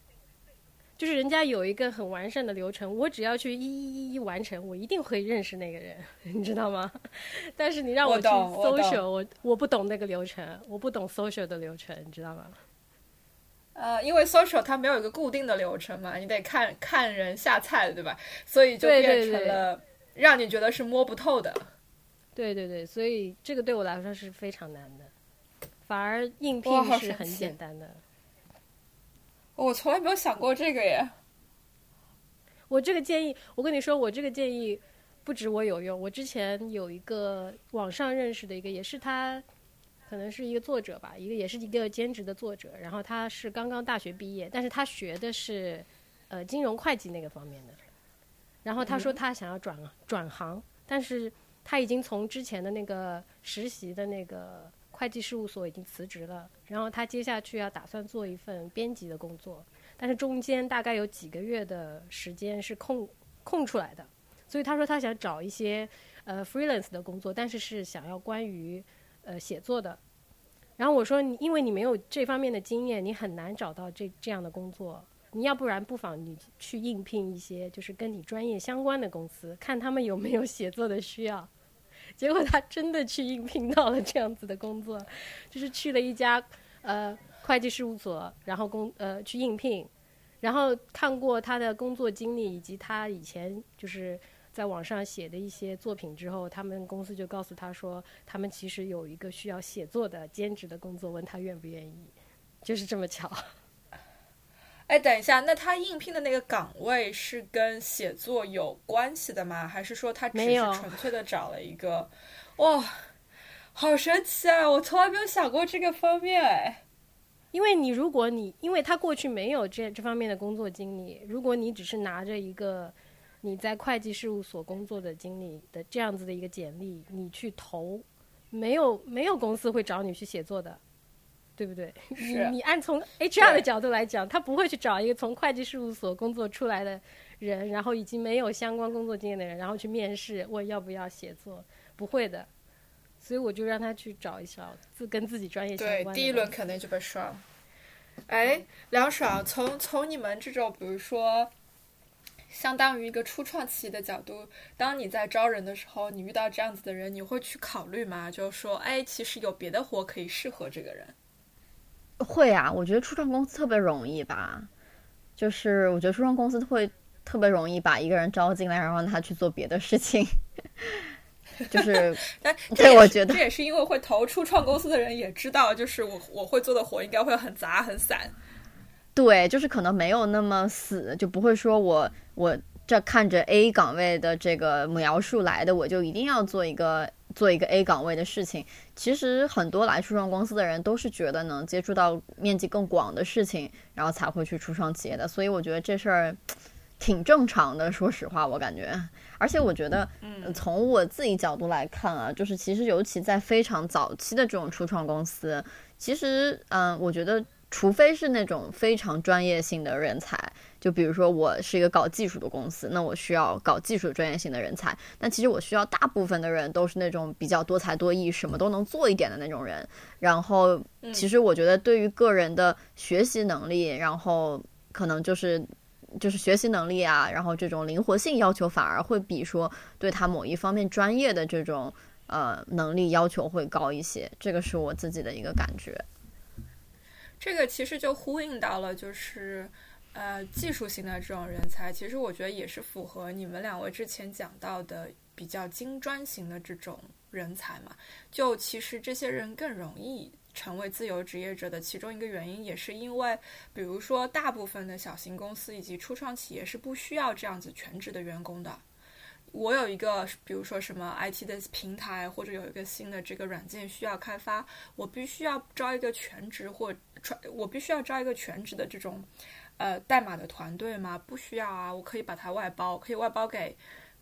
S4: 就是人家有一个很完善的流程，我只要去一一一一完成，我一定会认识那个人，[LAUGHS] 你知道吗？但是你让
S3: 我
S4: 去 social，我我不懂那个流程，我不懂 social 的流程，你知道吗？
S3: 呃，因为 social 它没有一个固定的流程嘛，你得看看人下菜，对吧？所以就变成了让你觉得是摸不透的。
S4: 对对对，所以这个对我来说是非常难的，反而应聘是很简单的。
S3: 我从来没有想过这个耶。
S4: 我这个建议，我跟你说，我这个建议不止我有用。我之前有一个网上认识的一个，也是他，可能是一个作者吧，一个也是一个兼职的作者。然后他是刚刚大学毕业，但是他学的是呃金融会计那个方面的。然后他说他想要转转行，但是他已经从之前的那个实习的那个。会计事务所已经辞职了，然后他接下去要打算做一份编辑的工作，但是中间大概有几个月的时间是空空出来的，所以他说他想找一些呃 freelance 的工作，但是是想要关于呃写作的。然后我说你，因为你没有这方面的经验，你很难找到这这样的工作。你要不然不妨你去应聘一些就是跟你专业相关的公司，看他们有没有写作的需要。结果他真的去应聘到了这样子的工作，就是去了一家呃会计事务所，然后工呃去应聘，然后看过他的工作经历以及他以前就是在网上写的一些作品之后，他们公司就告诉他说，他们其实有一个需要写作的兼职的工作，问他愿不愿意，就是这么巧。
S3: 哎，等一下，那他应聘的那个岗位是跟写作有关系的吗？还是说他只是纯粹的找了一个？哇，好神奇啊！我从来没有想过这个方面哎。
S4: 因为你如果你因为他过去没有这这方面的工作经历，如果你只是拿着一个你在会计事务所工作的经历的这样子的一个简历，你去投，没有没有公司会找你去写作的，对不对？[LAUGHS] 你你按从 HR 的角度来讲，他不会去找一个从会计事务所工作出来的人，然后已经没有相关工作经验的人，然后去面试问要不要写作，不会的。所以我就让他去找一找自跟自己专业相关
S3: 的。对，第一轮肯定就被刷了。哎，梁爽，从从你们这种比如说，相当于一个初创企业的角度，当你在招人的时候，你遇到这样子的人，你会去考虑吗？就是说，哎，其实有别的活可以适合这个人。
S1: 会啊，我觉得初创公司特别容易吧，就是我觉得初创公司会特别容易把一个人招进来，然后让他去做别的事情。[LAUGHS] 就是，[LAUGHS]
S3: 但
S1: 对，我觉得
S3: 这也是因为会投初创公司的人也知道，就是我我会做的活应该会很杂很散。
S1: 对，就是可能没有那么死，就不会说我我这看着 A 岗位的这个描述来的，我就一定要做一个做一个 A 岗位的事情。其实很多来初创公司的人都是觉得能接触到面积更广的事情，然后才会去初创企业的。所以我觉得这事儿。挺正常的，说实话，我感觉，而且我觉得，从我自己角度来看啊，就是其实尤其在非常早期的这种初创公司，其实，嗯，我觉得，除非是那种非常专业性的人才，就比如说我是一个搞技术的公司，那我需要搞技术专业性的人才，但其实我需要大部分的人都是那种比较多才多艺，什么都能做一点的那种人。然后，其实我觉得对于个人的学习能力，然后可能就是。就是学习能力啊，然后这种灵活性要求反而会比说对他某一方面专业的这种呃能力要求会高一些，这个是我自己的一个感觉。
S3: 这个其实就呼应到了，就是呃技术型的这种人才，其实我觉得也是符合你们两位之前讲到的比较精专型的这种人才嘛。就其实这些人更容易。成为自由职业者的其中一个原因，也是因为，比如说，大部分的小型公司以及初创企业是不需要这样子全职的员工的。我有一个，比如说什么 IT 的平台，或者有一个新的这个软件需要开发，我必须要招一个全职或我必须要招一个全职的这种呃代码的团队吗？不需要啊，我可以把它外包，可以外包给。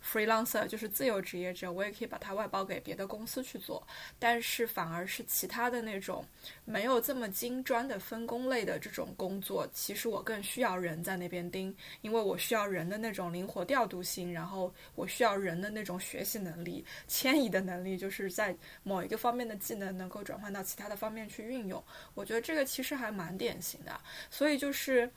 S3: Freelancer 就是自由职业者，我也可以把它外包给别的公司去做，但是反而是其他的那种没有这么精专的分工类的这种工作，其实我更需要人在那边盯，因为我需要人的那种灵活调度性，然后我需要人的那种学习能力、迁移的能力，就是在某一个方面的技能能够转换到其他的方面去运用。我觉得这个其实还蛮典型的，所以就是。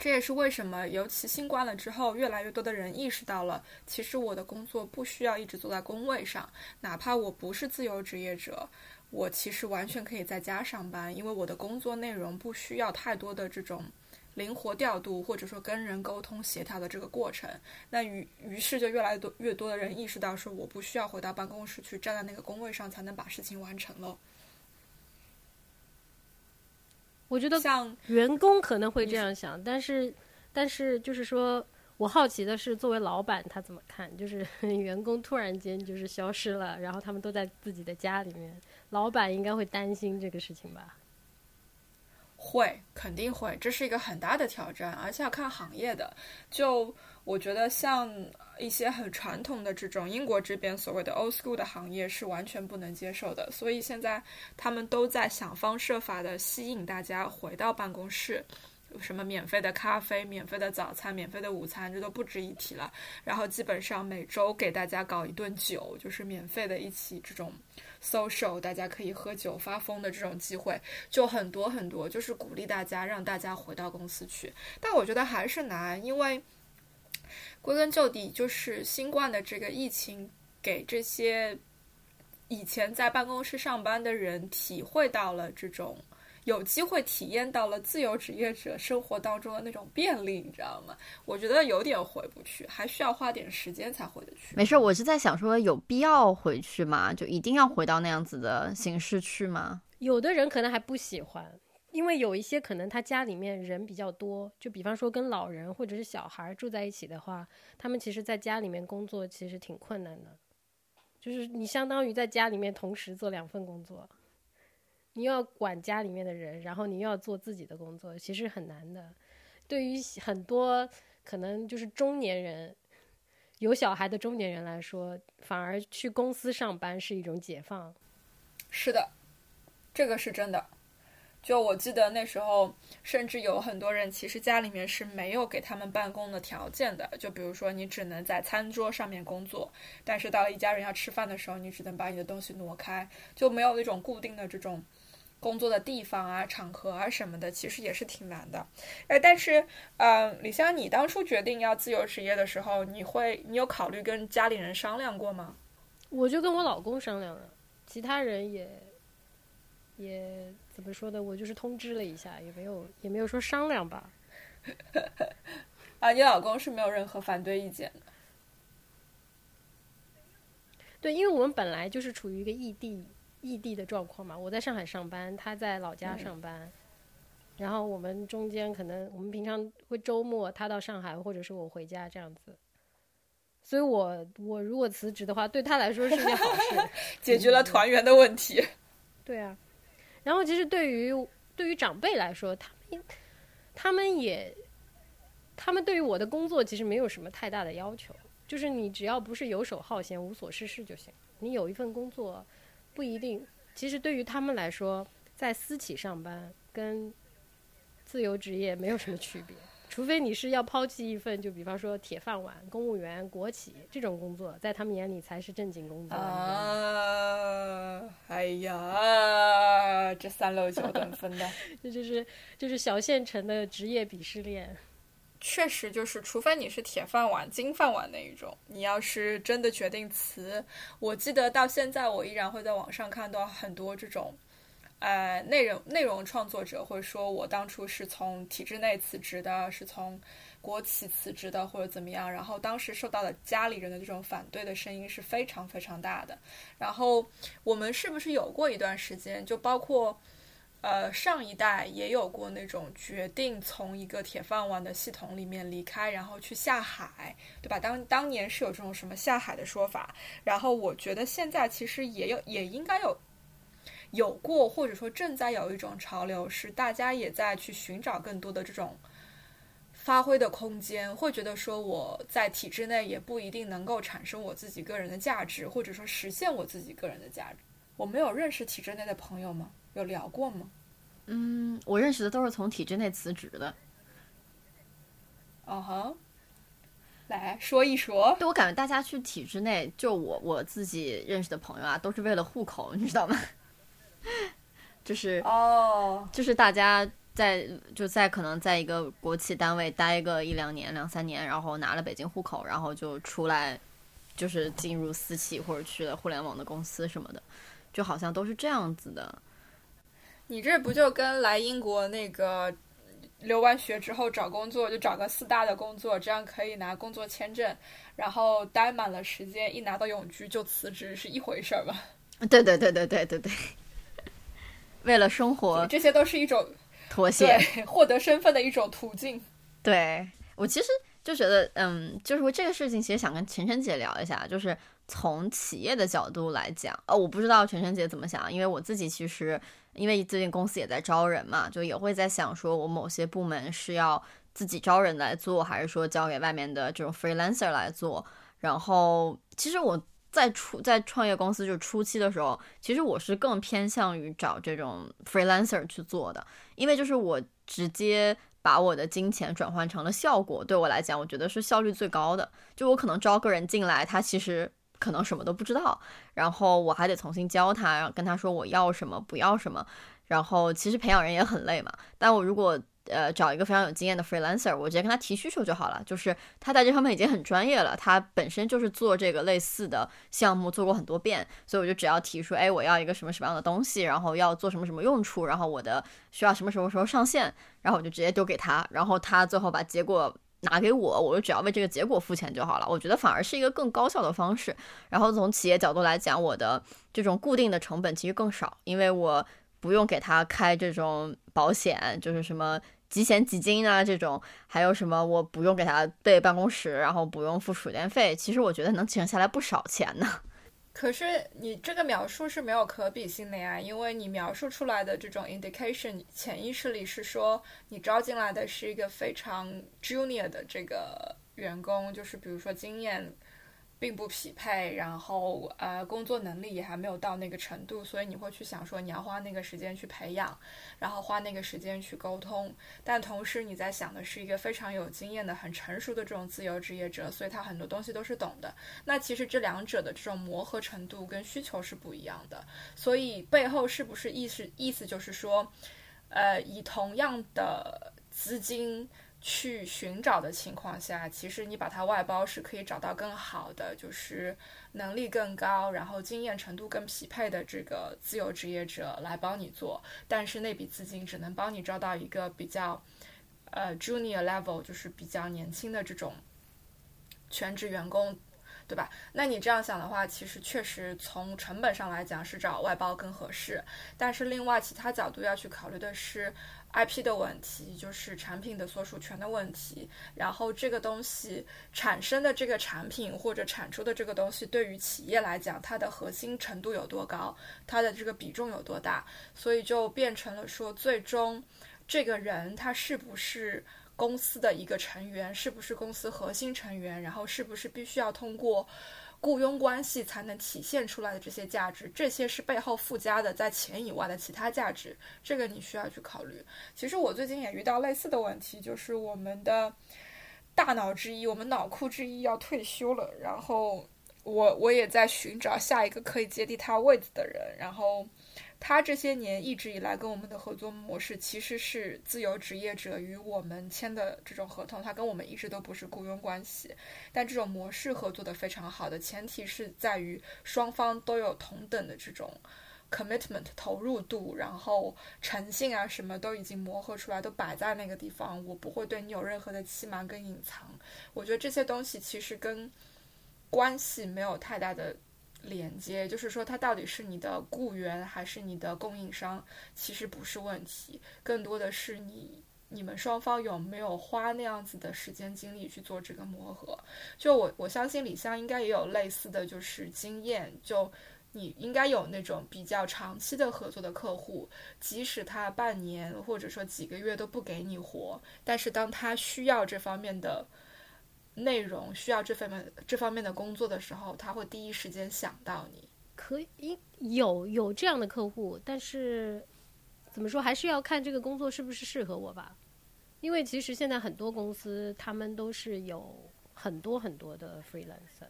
S3: 这也是为什么，尤其新冠了之后，越来越多的人意识到了，其实我的工作不需要一直坐在工位上，哪怕我不是自由职业者，我其实完全可以在家上班，因为我的工作内容不需要太多的这种灵活调度，或者说跟人沟通协调的这个过程。那于于是就越来越多越多的人意识到，说我不需要回到办公室去站在那个工位上才能把事情完成了。
S4: 我觉得
S3: 像
S4: 员工可能会这样想，但是，但是就是说，我好奇的是，作为老板他怎么看？就是 [LAUGHS] 员工突然间就是消失了，然后他们都在自己的家里面，老板应该会担心这个事情吧？
S3: 会，肯定会，这是一个很大的挑战，而且要看行业的。就我觉得像。一些很传统的这种英国这边所谓的 old school 的行业是完全不能接受的，所以现在他们都在想方设法的吸引大家回到办公室，什么免费的咖啡、免费的早餐、免费的午餐，这都不值一提了。然后基本上每周给大家搞一顿酒，就是免费的一起这种 social，大家可以喝酒发疯的这种机会就很多很多，就是鼓励大家让大家回到公司去。但我觉得还是难，因为。归根究底，就是新冠的这个疫情，给这些以前在办公室上班的人体会到了这种有机会体验到了自由职业者生活当中的那种便利，你知道吗？我觉得有点回不去，还需要花点时间才回得去。
S1: 没事，我是在想说，有必要回去吗？就一定要回到那样子的形式去吗？
S4: 有的人可能还不喜欢。因为有一些可能他家里面人比较多，就比方说跟老人或者是小孩住在一起的话，他们其实在家里面工作其实挺困难的。就是你相当于在家里面同时做两份工作，你要管家里面的人，然后你又要做自己的工作，其实很难的。对于很多可能就是中年人。有小孩的中年人来说，反而去公司上班是一种解放。
S3: 是的，这个是真的。就我记得那时候，甚至有很多人其实家里面是没有给他们办公的条件的。就比如说，你只能在餐桌上面工作，但是到了一家人要吃饭的时候，你只能把你的东西挪开，就没有那种固定的这种。工作的地方啊、场合啊什么的，其实也是挺难的。哎，但是，呃，李湘，你当初决定要自由职业的时候，你会，你有考虑跟家里人商量过吗？
S4: 我就跟我老公商量了，其他人也，也怎么说呢？我就是通知了一下，也没有，也没有说商量吧。[LAUGHS]
S3: 啊，你老公是没有任何反对意见的。
S4: 对，因为我们本来就是处于一个异地。异地的状况嘛，我在上海上班，他在老家上班，然后我们中间可能我们平常会周末他到上海，或者是我回家这样子，所以我我如果辞职的话，对他来说是件好事，[LAUGHS]
S3: 解决了团圆的问题。
S4: 对啊，然后其实对于对于长辈来说，他们他们也他们对于我的工作其实没有什么太大的要求，就是你只要不是游手好闲、无所事事就行，你有一份工作。不一定，其实对于他们来说，在私企上班跟自由职业没有什么区别，除非你是要抛弃一份，就比方说铁饭碗、公务员、国企这种工作，在他们眼里才是正经工作。
S3: 啊，哎呀，这三六九等分的，[LAUGHS]
S4: 这就是就是小县城的职业鄙视链。
S3: 确实，就是除非你是铁饭碗、金饭碗那一种，你要是真的决定辞，我记得到现在我依然会在网上看到很多这种，呃，内容内容创作者会说，我当初是从体制内辞职的，是从国企辞职的，或者怎么样，然后当时受到的家里人的这种反对的声音是非常非常大的。然后我们是不是有过一段时间，就包括。呃，上一代也有过那种决定从一个铁饭碗的系统里面离开，然后去下海，对吧？当当年是有这种什么下海的说法，然后我觉得现在其实也有，也应该有有过，或者说正在有一种潮流，是大家也在去寻找更多的这种发挥的空间，会觉得说我在体制内也不一定能够产生我自己个人的价值，或者说实现我自己个人的价值。我没有认识体制内的朋友吗？有聊过吗？
S1: 嗯，我认识的都是从体制内辞职的。
S3: 哦哈，来说一说。
S1: 对我感觉大家去体制内，就我我自己认识的朋友啊，都是为了户口，你知道吗？[LAUGHS] 就是
S3: 哦，
S1: 就是大家在就在可能在一个国企单位待个一两年、两三年，然后拿了北京户口，然后就出来，就是进入私企或者去了互联网的公司什么的，就好像都是这样子的。
S3: 你这不就跟来英国那个留完学之后找工作，就找个四大的工作，这样可以拿工作签证，然后待满了时间，一拿到永居就辞职是一回事儿吧？
S1: 对对对对对对对，为了生活，
S3: 这些都是一种
S1: 妥协，
S3: 获得身份的一种途径。
S1: 对我其实就觉得，嗯，就是为这个事情，其实想跟晨晨姐聊一下，就是从企业的角度来讲，呃，我不知道晨晨姐怎么想，因为我自己其实。因为最近公司也在招人嘛，就也会在想，说我某些部门是要自己招人来做，还是说交给外面的这种 freelancer 来做。然后，其实我在初在创业公司就初期的时候，其实我是更偏向于找这种 freelancer 去做的，因为就是我直接把我的金钱转换成了效果，对我来讲，我觉得是效率最高的。就我可能招个人进来，他其实。可能什么都不知道，然后我还得重新教他，然后跟他说我要什么，不要什么。然后其实培养人也很累嘛。但我如果呃找一个非常有经验的 freelancer，我直接跟他提需求就好了。就是他在这方面已经很专业了，他本身就是做这个类似的项目做过很多遍，所以我就只要提出，哎，我要一个什么什么样的东西，然后要做什么什么用处，然后我的需要什么什么时候上线，然后我就直接丢给他，然后他最后把结果。拿给我，我就只要为这个结果付钱就好了。我觉得反而是一个更高效的方式。然后从企业角度来讲，我的这种固定的成本其实更少，因为我不用给他开这种保险，就是什么几险几金啊这种，还有什么我不用给他备办公室，然后不用付水电费。其实我觉得能省下来不少钱呢。[LAUGHS]
S3: 可是你这个描述是没有可比性的呀，因为你描述出来的这种 indication，潜意识里是说你招进来的是一个非常 junior 的这个员工，就是比如说经验。并不匹配，然后呃，工作能力也还没有到那个程度，所以你会去想说你要花那个时间去培养，然后花那个时间去沟通。但同时你在想的是一个非常有经验的、很成熟的这种自由职业者，所以他很多东西都是懂的。那其实这两者的这种磨合程度跟需求是不一样的，所以背后是不是意思意思就是说，呃，以同样的资金。去寻找的情况下，其实你把它外包是可以找到更好的，就是能力更高，然后经验程度更匹配的这个自由职业者来帮你做。但是那笔资金只能帮你招到一个比较，呃，junior level，就是比较年轻的这种全职员工，对吧？那你这样想的话，其实确实从成本上来讲是找外包更合适。但是另外其他角度要去考虑的是。IP 的问题就是产品的所属权的问题，然后这个东西产生的这个产品或者产出的这个东西，对于企业来讲，它的核心程度有多高，它的这个比重有多大，所以就变成了说，最终这个人他是不是公司的一个成员，是不是公司核心成员，然后是不是必须要通过。雇佣关系才能体现出来的这些价值，这些是背后附加的在钱以外的其他价值，这个你需要去考虑。其实我最近也遇到类似的问题，就是我们的大脑之一，我们脑库之一要退休了，然后我我也在寻找下一个可以接替他位置的人，然后。他这些年一直以来跟我们的合作模式其实是自由职业者与我们签的这种合同，他跟我们一直都不是雇佣关系，但这种模式合作的非常好的前提是在于双方都有同等的这种 commitment 投入度，然后诚信啊什么都已经磨合出来，都摆在那个地方，我不会对你有任何的欺瞒跟隐藏。我觉得这些东西其实跟关系没有太大的。连接就是说，它到底是你的雇员还是你的供应商，其实不是问题，更多的是你你们双方有没有花那样子的时间精力去做这个磨合。就我我相信李湘应该也有类似的就是经验，就你应该有那种比较长期的合作的客户，即使他半年或者说几个月都不给你活，但是当他需要这方面的。内容需要这方面这方面的工作的时候，他会第一时间想到你。
S4: 可以有有这样的客户，但是怎么说，还是要看这个工作是不是适合我吧。因为其实现在很多公司他们都是有很多很多的 freelancer，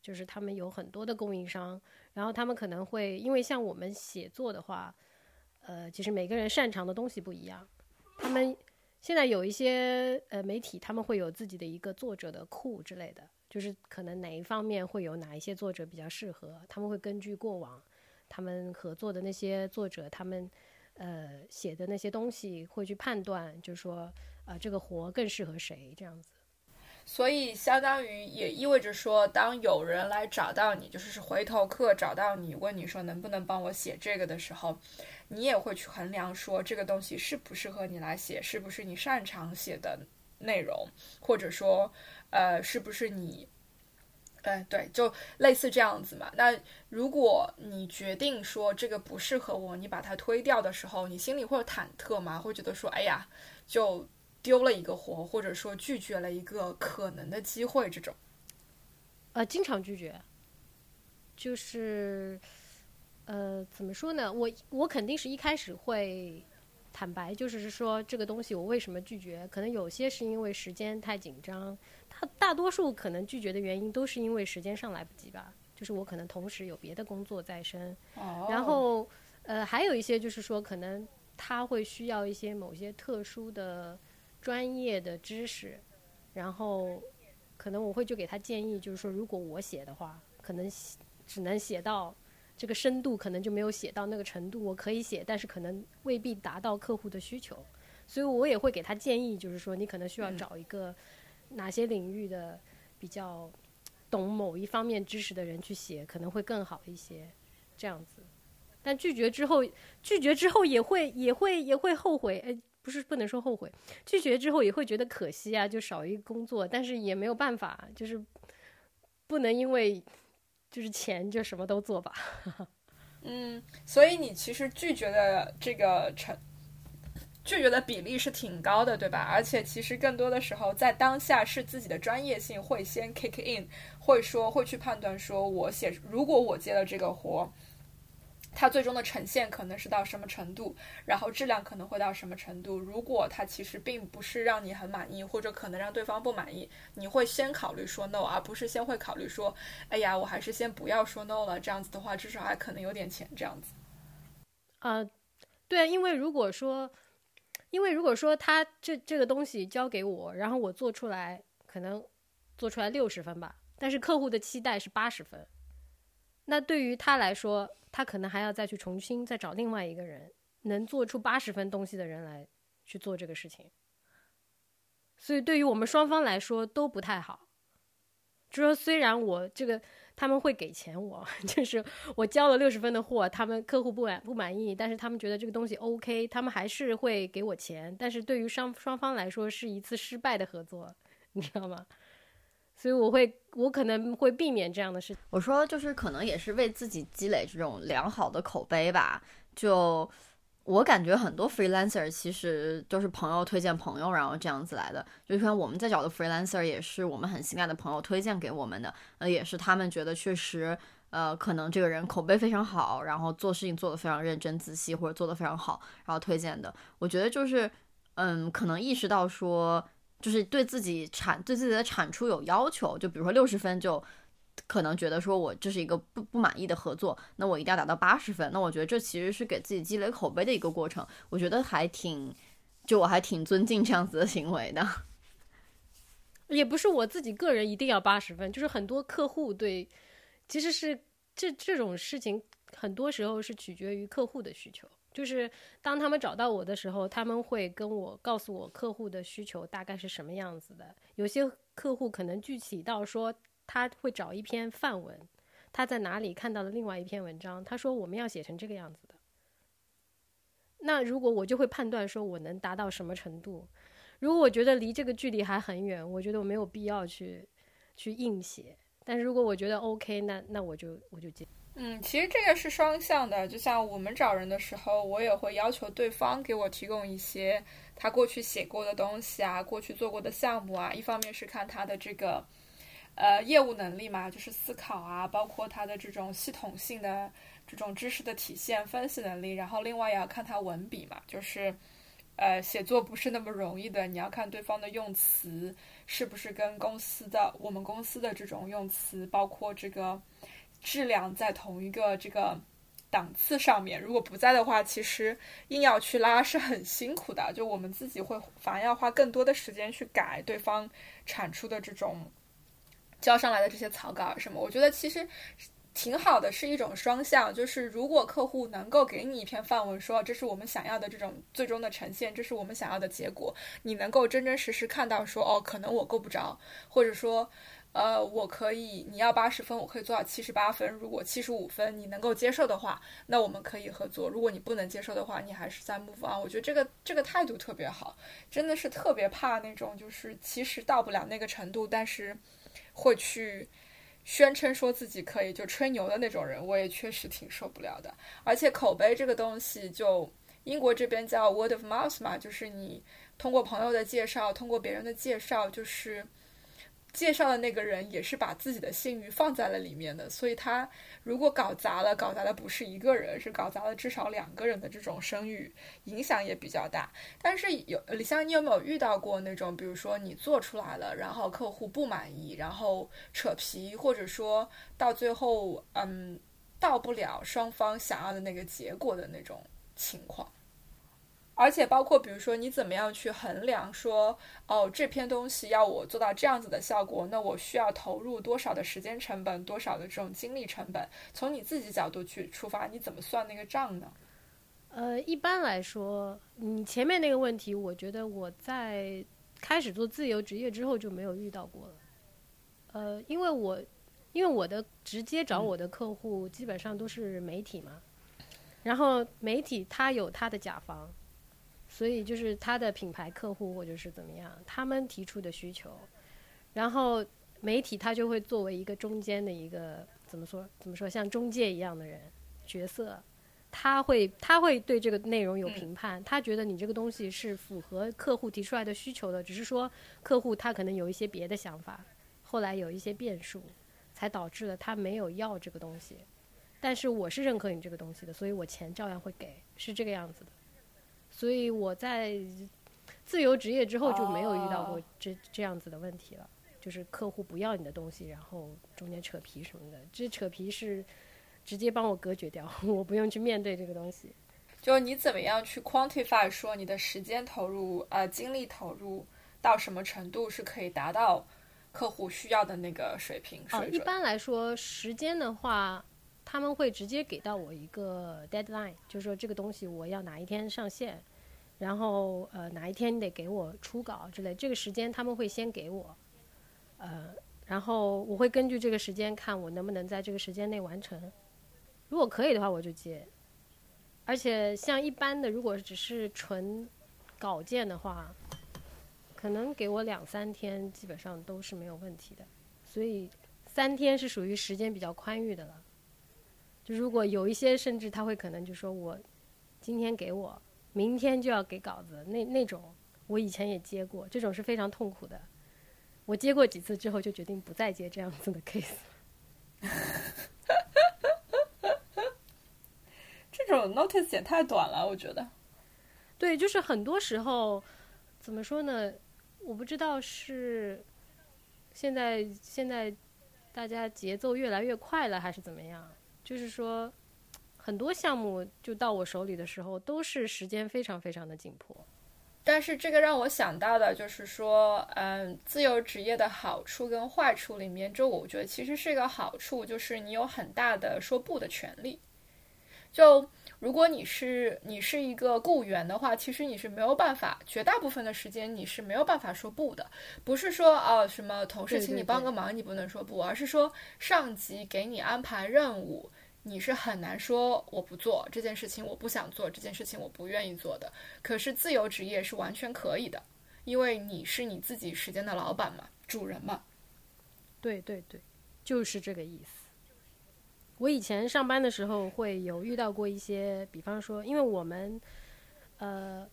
S4: 就是他们有很多的供应商，然后他们可能会因为像我们写作的话，呃，其实每个人擅长的东西不一样，他们。现在有一些呃媒体，他们会有自己的一个作者的库之类的，就是可能哪一方面会有哪一些作者比较适合，他们会根据过往他们合作的那些作者，他们呃写的那些东西，会去判断，就是说呃这个活更适合谁这样子。
S3: 所以，相当于也意味着说，当有人来找到你，就是是回头客找到你，问你说能不能帮我写这个的时候，你也会去衡量说这个东西适不适合你来写，是不是你擅长写的内容，或者说，呃，是不是你，嗯，对，就类似这样子嘛。那如果你决定说这个不适合我，你把它推掉的时候，你心里会有忐忑吗？会觉得说，哎呀，就。丢了一个活，或者说拒绝了一个可能的机会，这种，
S4: 呃，经常拒绝，就是，呃，怎么说呢？我我肯定是一开始会坦白，就是说这个东西我为什么拒绝？可能有些是因为时间太紧张，他大多数可能拒绝的原因都是因为时间上来不及吧。就是我可能同时有别的工作在身，然后呃，还有一些就是说可能他会需要一些某些特殊的。专业的知识，然后可能我会就给他建议，就是说，如果我写的话，可能只能写到这个深度，可能就没有写到那个程度。我可以写，但是可能未必达到客户的需求，所以我也会给他建议，就是说，你可能需要找一个哪些领域的比较懂某一方面知识的人去写，可能会更好一些，这样子。但拒绝之后，拒绝之后也会也会也会后悔，哎。不是不能说后悔，拒绝之后也会觉得可惜啊，就少一个工作，但是也没有办法，就是不能因为就是钱就什么都做吧。[LAUGHS]
S3: 嗯，所以你其实拒绝的这个成拒绝的比例是挺高的，对吧？而且其实更多的时候，在当下是自己的专业性会先 kick in，会说会去判断，说我写如果我接了这个活。它最终的呈现可能是到什么程度，然后质量可能会到什么程度。如果它其实并不是让你很满意，或者可能让对方不满意，你会先考虑说 no，而不是先会考虑说，哎呀，我还是先不要说 no 了。这样子的话，至少还可能有点钱。这样子。
S4: 啊，对，因为如果说，因为如果说他这这个东西交给我，然后我做出来，可能做出来六十分吧，但是客户的期待是八十分，那对于他来说。他可能还要再去重新再找另外一个人，能做出八十分东西的人来去做这个事情，所以对于我们双方来说都不太好。就说虽然我这个他们会给钱我，[LAUGHS] 就是我交了六十分的货，他们客户不满不满意，但是他们觉得这个东西 OK，他们还是会给我钱。但是对于双双方来说是一次失败的合作，你知道吗？所以我会，我可能会避免这样的事情。
S1: 我说，就是可能也是为自己积累这种良好的口碑吧。就我感觉，很多 freelancer 其实都是朋友推荐朋友，然后这样子来的。就像我们在找的 freelancer，也是我们很信赖的朋友推荐给我们的。呃，也是他们觉得确实，呃，可能这个人口碑非常好，然后做事情做得非常认真仔细，或者做得非常好，然后推荐的。我觉得就是，嗯，可能意识到说。就是对自己产对自己的产出有要求，就比如说六十分，就可能觉得说我这是一个不不满意的合作，那我一定要达到八十分。那我觉得这其实是给自己积累口碑的一个过程，我觉得还挺，就我还挺尊敬这样子的行为的。[LAUGHS]
S4: 也不是我自己个人一定要八十分，就是很多客户对，其实是这这种事情很多时候是取决于客户的需求。就是当他们找到我的时候，他们会跟我告诉我客户的需求大概是什么样子的。有些客户可能具体到说，他会找一篇范文，他在哪里看到了另外一篇文章，他说我们要写成这个样子的。那如果我就会判断说我能达到什么程度。如果我觉得离这个距离还很远，我觉得我没有必要去去硬写。但是如果我觉得 OK，那那我就我就接。
S3: 嗯，其实这个是双向的，就像我们找人的时候，我也会要求对方给我提供一些他过去写过的东西啊，过去做过的项目啊。一方面是看他的这个呃业务能力嘛，就是思考啊，包括他的这种系统性的这种知识的体现、分析能力。然后另外也要看他文笔嘛，就是呃写作不是那么容易的，你要看对方的用词是不是跟公司的我们公司的这种用词，包括这个。质量在同一个这个档次上面，如果不在的话，其实硬要去拉是很辛苦的。就我们自己会反而要花更多的时间去改对方产出的这种交上来的这些草稿什么。我觉得其实挺好的，是一种双向。就是如果客户能够给你一篇范文，说这是我们想要的这种最终的呈现，这是我们想要的结果，你能够真真实实看到说，哦，可能我够不着，或者说。呃，我可以，你要八十分，我可以做到七十八分。如果七十五分你能够接受的话，那我们可以合作。如果你不能接受的话，你还是在 move on。我觉得这个这个态度特别好，真的是特别怕那种就是其实到不了那个程度，但是会去宣称说自己可以就吹牛的那种人，我也确实挺受不了的。而且口碑这个东西，就英国这边叫 word of mouth 嘛，就是你通过朋友的介绍，通过别人的介绍，就是。介绍的那个人也是把自己的信誉放在了里面的，所以他如果搞砸了，搞砸的不是一个人，是搞砸了至少两个人的这种声誉，影响也比较大。但是有李湘，你有没有遇到过那种，比如说你做出来了，然后客户不满意，然后扯皮，或者说到最后，嗯，到不了双方想要的那个结果的那种情况？而且包括，比如说你怎么样去衡量说，哦，这篇东西要我做到这样子的效果，那我需要投入多少的时间成本，多少的这种精力成本？从你自己角度去出发，你怎么算那个账呢？
S4: 呃，一般来说，你前面那个问题，我觉得我在开始做自由职业之后就没有遇到过了。呃，因为我因为我的直接找我的客户基本上都是媒体嘛，然后媒体他有他的甲方。所以就是他的品牌客户或者是怎么样，他们提出的需求，然后媒体他就会作为一个中间的一个怎么说怎么说像中介一样的人角色，他会他会对这个内容有评判，他觉得你这个东西是符合客户提出来的需求的，只是说客户他可能有一些别的想法，后来有一些变数，才导致了他没有要这个东西。但是我是认可你这个东西的，所以我钱照样会给，是这个样子的。所以我在自由职业之后就没有遇到过这这样子的问题了，就是客户不要你的东西，然后中间扯皮什么的，这扯皮是直接帮我隔绝掉，[LAUGHS] 我不用去面对这个东西。
S3: 就你怎么样去 quantify 说你的时间投入、呃精力投入到什么程度是可以达到客户需要的那个水平
S4: 哦，
S3: 水准？
S4: 一般来说，时间的话，他们会直接给到我一个 deadline，就是说这个东西我要哪一天上线，然后呃哪一天你得给我初稿之类，这个时间他们会先给我，呃，然后我会根据这个时间看我能不能在这个时间内完成，如果可以的话我就接，而且像一般的，如果只是纯稿件的话，可能给我两三天基本上都是没有问题的，所以三天是属于时间比较宽裕的了。就如果有一些甚至他会可能就说我今天给我，明天就要给稿子，那那种我以前也接过，这种是非常痛苦的。我接过几次之后就决定不再接这样子的 case。[LAUGHS]
S3: 这种 notice 也太短了，我觉得。
S4: 对，就是很多时候怎么说呢？我不知道是现在现在大家节奏越来越快了，还是怎么样？就是说，很多项目就到我手里的时候，都是时间非常非常的紧迫。
S3: 但是这个让我想到的就是说，嗯，自由职业的好处跟坏处里面，就我觉得其实是一个好处，就是你有很大的说不的权利。就如果你是你是一个雇员的话，其实你是没有办法，绝大部分的时间你是没有办法说不的。不是说啊什么同事请你帮
S4: 对
S3: 个忙你不能说不，而是说上级给你安排任务，你是很难说我不做这件事情，我不想做这件事情，我不愿意做的。可是自由职业是完全可以的，因为你是你自己时间的老板嘛，主人嘛。
S4: 对对对，就是这个意思。我以前上班的时候会有遇到过一些，比方说，因为我们，呃，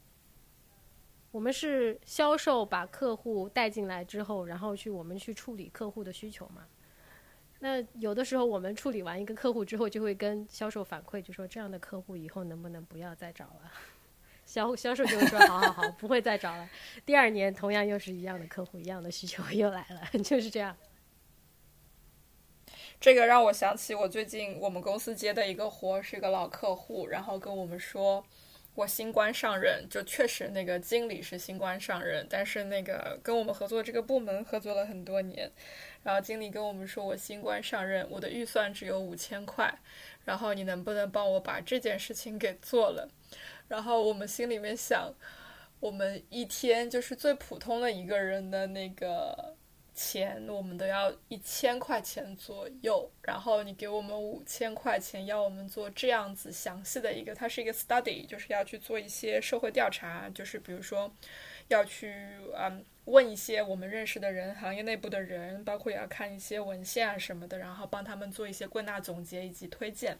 S4: 我们是销售把客户带进来之后，然后去我们去处理客户的需求嘛。那有的时候我们处理完一个客户之后，就会跟销售反馈，就说这样的客户以后能不能不要再找了。[LAUGHS] 销销售就会说好好好，不会再找了。第二年同样又是一样的客户，一样的需求又来了，[LAUGHS] 就是这样。
S3: 这个让我想起我最近我们公司接的一个活，是一个老客户，然后跟我们说，我新官上任，就确实那个经理是新官上任，但是那个跟我们合作这个部门合作了很多年，然后经理跟我们说，我新官上任，我的预算只有五千块，然后你能不能帮我把这件事情给做了？然后我们心里面想，我们一天就是最普通的一个人的那个。钱我们都要一千块钱左右，然后你给我们五千块钱，要我们做这样子详细的一个，它是一个 study，就是要去做一些社会调查，就是比如说要去嗯问一些我们认识的人，行业内部的人，包括也要看一些文献啊什么的，然后帮他们做一些归纳总结以及推荐。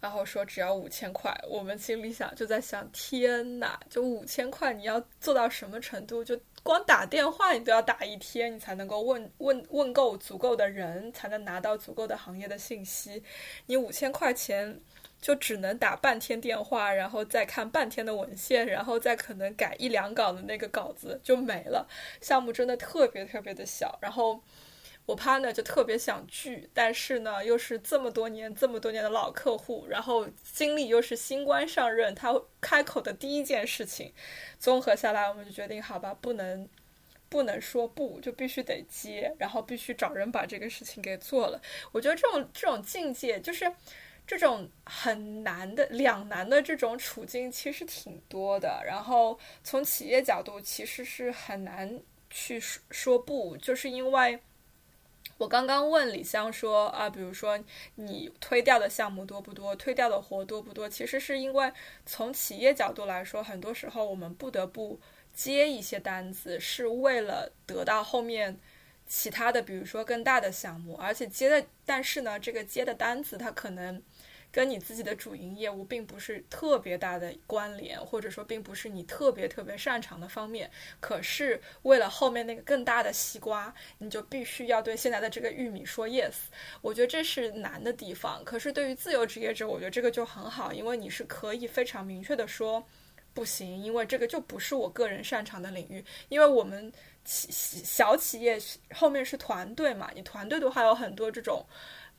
S3: 然后说只要五千块，我们心里想就在想，天呐，就五千块，你要做到什么程度？就光打电话你都要打一天，你才能够问问问够足够的人，才能拿到足够的行业的信息。你五千块钱就只能打半天电话，然后再看半天的文献，然后再可能改一两稿的那个稿子就没了。项目真的特别特别的小，然后。我 partner 就特别想聚，但是呢，又是这么多年、这么多年的老客户，然后经理又是新官上任，他开口的第一件事情，综合下来，我们就决定，好吧，不能不能说不，就必须得接，然后必须找人把这个事情给做了。我觉得这种这种境界，就是这种很难的两难的这种处境，其实挺多的。然后从企业角度，其实是很难去说说不，就是因为。我刚刚问李湘说啊，比如说你推掉的项目多不多，推掉的活多不多？其实是因为从企业角度来说，很多时候我们不得不接一些单子，是为了得到后面其他的，比如说更大的项目，而且接的，但是呢，这个接的单子它可能跟你自己的主营业务并不是特别大的关联，或者说并不是你特别特别擅长的方面。可是为了后面那个更大的西瓜，你就必须要对现在的这个玉米说 yes。我觉得这是难的地方。可是对于自由职业者，我觉得这个就很好，因为你是可以非常明确的说不行，因为这个就不是我个人擅长的领域，因为我们。企小企业后面是团队嘛？你团队的话有很多这种，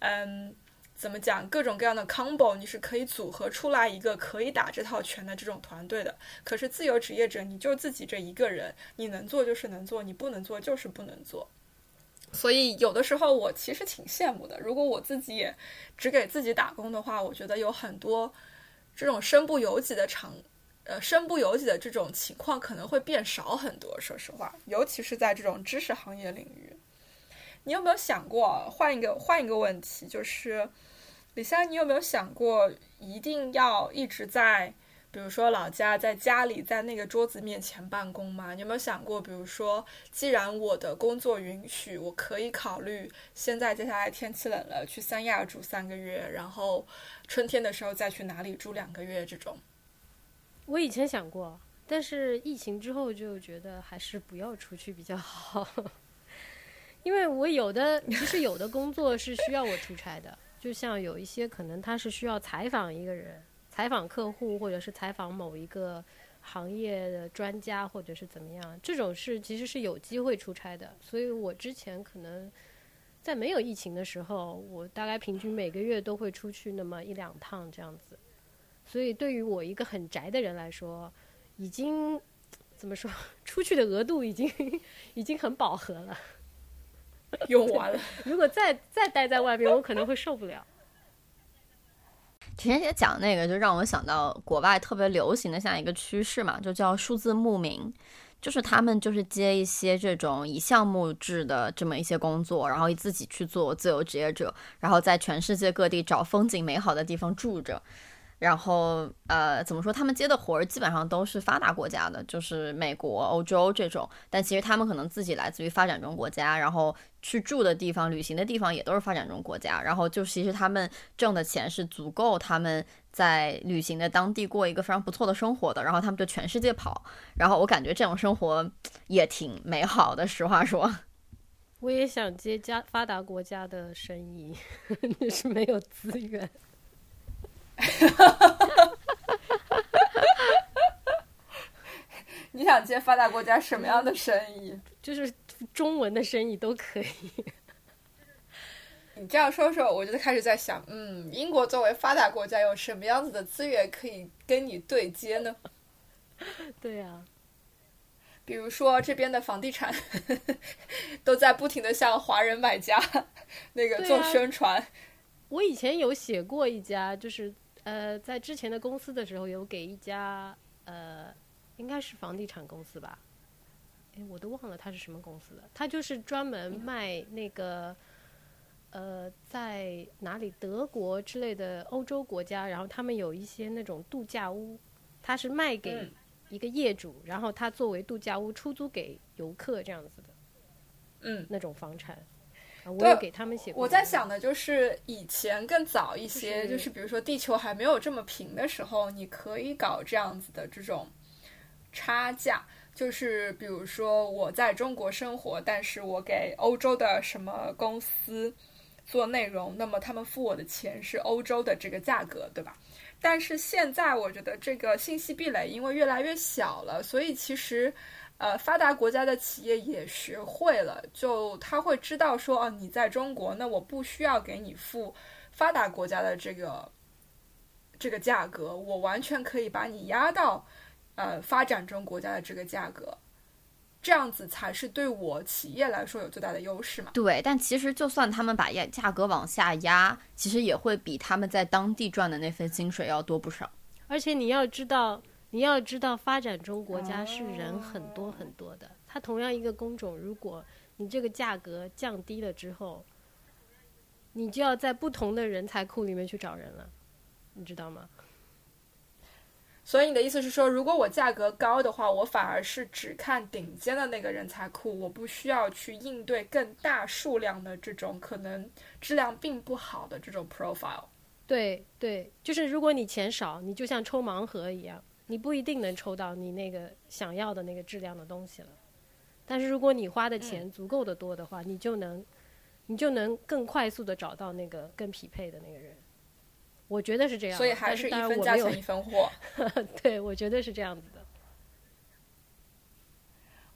S3: 嗯，怎么讲？各种各样的 combo，你是可以组合出来一个可以打这套拳的这种团队的。可是自由职业者，你就自己这一个人，你能做就是能做，你不能做就是不能做。所以有的时候我其实挺羡慕的。如果我自己也只给自己打工的话，我觉得有很多这种身不由己的场。呃，身不由己的这种情况可能会变少很多。说实话，尤其是在这种知识行业领域，你有没有想过？换一个换一个问题，就是李湘，你有没有想过一定要一直在，比如说老家，在家里，在那个桌子面前办公吗？你有没有想过，比如说，既然我的工作允许，我可以考虑现在接下来天气冷了，去三亚住三个月，然后春天的时候再去哪里住两个月这种。
S4: 我以前想过，但是疫情之后就觉得还是不要出去比较好，因为我有的其实有的工作是需要我出差的，就像有一些可能他是需要采访一个人、采访客户，或者是采访某一个行业的专家，或者是怎么样，这种是其实是有机会出差的。所以我之前可能在没有疫情的时候，我大概平均每个月都会出去那么一两趟这样子。所以，对于我一个很宅的人来说，已经怎么说，[LAUGHS] 出去的额度已经 [LAUGHS] 已经很饱和了，[LAUGHS]
S3: 用完了。[LAUGHS]
S4: 如果再再待在外面，我可能会受不了。[LAUGHS]
S1: 田姐讲那个，就让我想到国外特别流行的像一个趋势嘛，就叫数字牧民，就是他们就是接一些这种以项目制的这么一些工作，然后自己去做自由职业者，然后在全世界各地找风景美好的地方住着。然后，呃，怎么说？他们接的活儿基本上都是发达国家的，就是美国、欧洲这种。但其实他们可能自己来自于发展中国家，然后去住的地方、旅行的地方也都是发展中国家。然后就其实他们挣的钱是足够他们在旅行的当地过一个非常不错的生活的。然后他们就全世界跑。然后我感觉这种生活也挺美好的。实话说，[LAUGHS]
S4: 我也想接家发达国家的生意，但 [LAUGHS] 是没有资源。[LAUGHS]
S3: 你想接发达国家什么样的生意？
S4: 就是中文的生意都可以。
S3: 你这样说说，我就开始在想，嗯，英国作为发达国家，有什么样子的资源可以跟你对接呢？[LAUGHS]
S4: 对呀，
S3: 比如说这边的房地产都在不停的向华人买家那个做宣传。
S4: 我以前有写过一家，就是。呃，在之前的公司的时候，有给一家呃，应该是房地产公司吧？哎，我都忘了他是什么公司了。他就是专门卖那个呃，在哪里德国之类的欧洲国家，然后他们有一些那种度假屋，他是卖给一个业主，然后他作为度假屋出租给游客这样子的，
S3: 嗯，
S4: 那种房产。我有给他们写。
S3: 我在想的就是以前更早一些，就是比如说地球还没有这么平的时候，你可以搞这样子的这种差价，就是比如说我在中国生活，但是我给欧洲的什么公司做内容，那么他们付我的钱是欧洲的这个价格，对吧？但是现在我觉得这个信息壁垒因为越来越小了，所以其实。呃，发达国家的企业也学会了，就他会知道说，哦，你在中国，那我不需要给你付发达国家的这个这个价格，我完全可以把你压到呃发展中国家的这个价格，这样子才是对我企业来说有最大的优势嘛？
S1: 对，但其实就算他们把压价格往下压，其实也会比他们在当地赚的那份薪水要多不少。
S4: 而且你要知道。你要知道，发展中国家是人很多很多的。它同样一个工种，如果你这个价格降低了之后，你就要在不同的人才库里面去找人了，你知道吗？
S3: 所以你的意思是说，如果我价格高的话，我反而是只看顶尖的那个人才库，我不需要去应对更大数量的这种可能质量并不好的这种 profile。
S4: 对对，就是如果你钱少，你就像抽盲盒一样，你不一定能抽到你那个想要的那个质量的东西了。但是如果你花的钱足够的多的话，你就能，你就能更快速的找到那个更匹配的那个人。我觉得是这样，
S3: 所以还
S4: 是
S3: 一分价钱一分货。[LAUGHS]
S4: 对，我觉得是这样子的。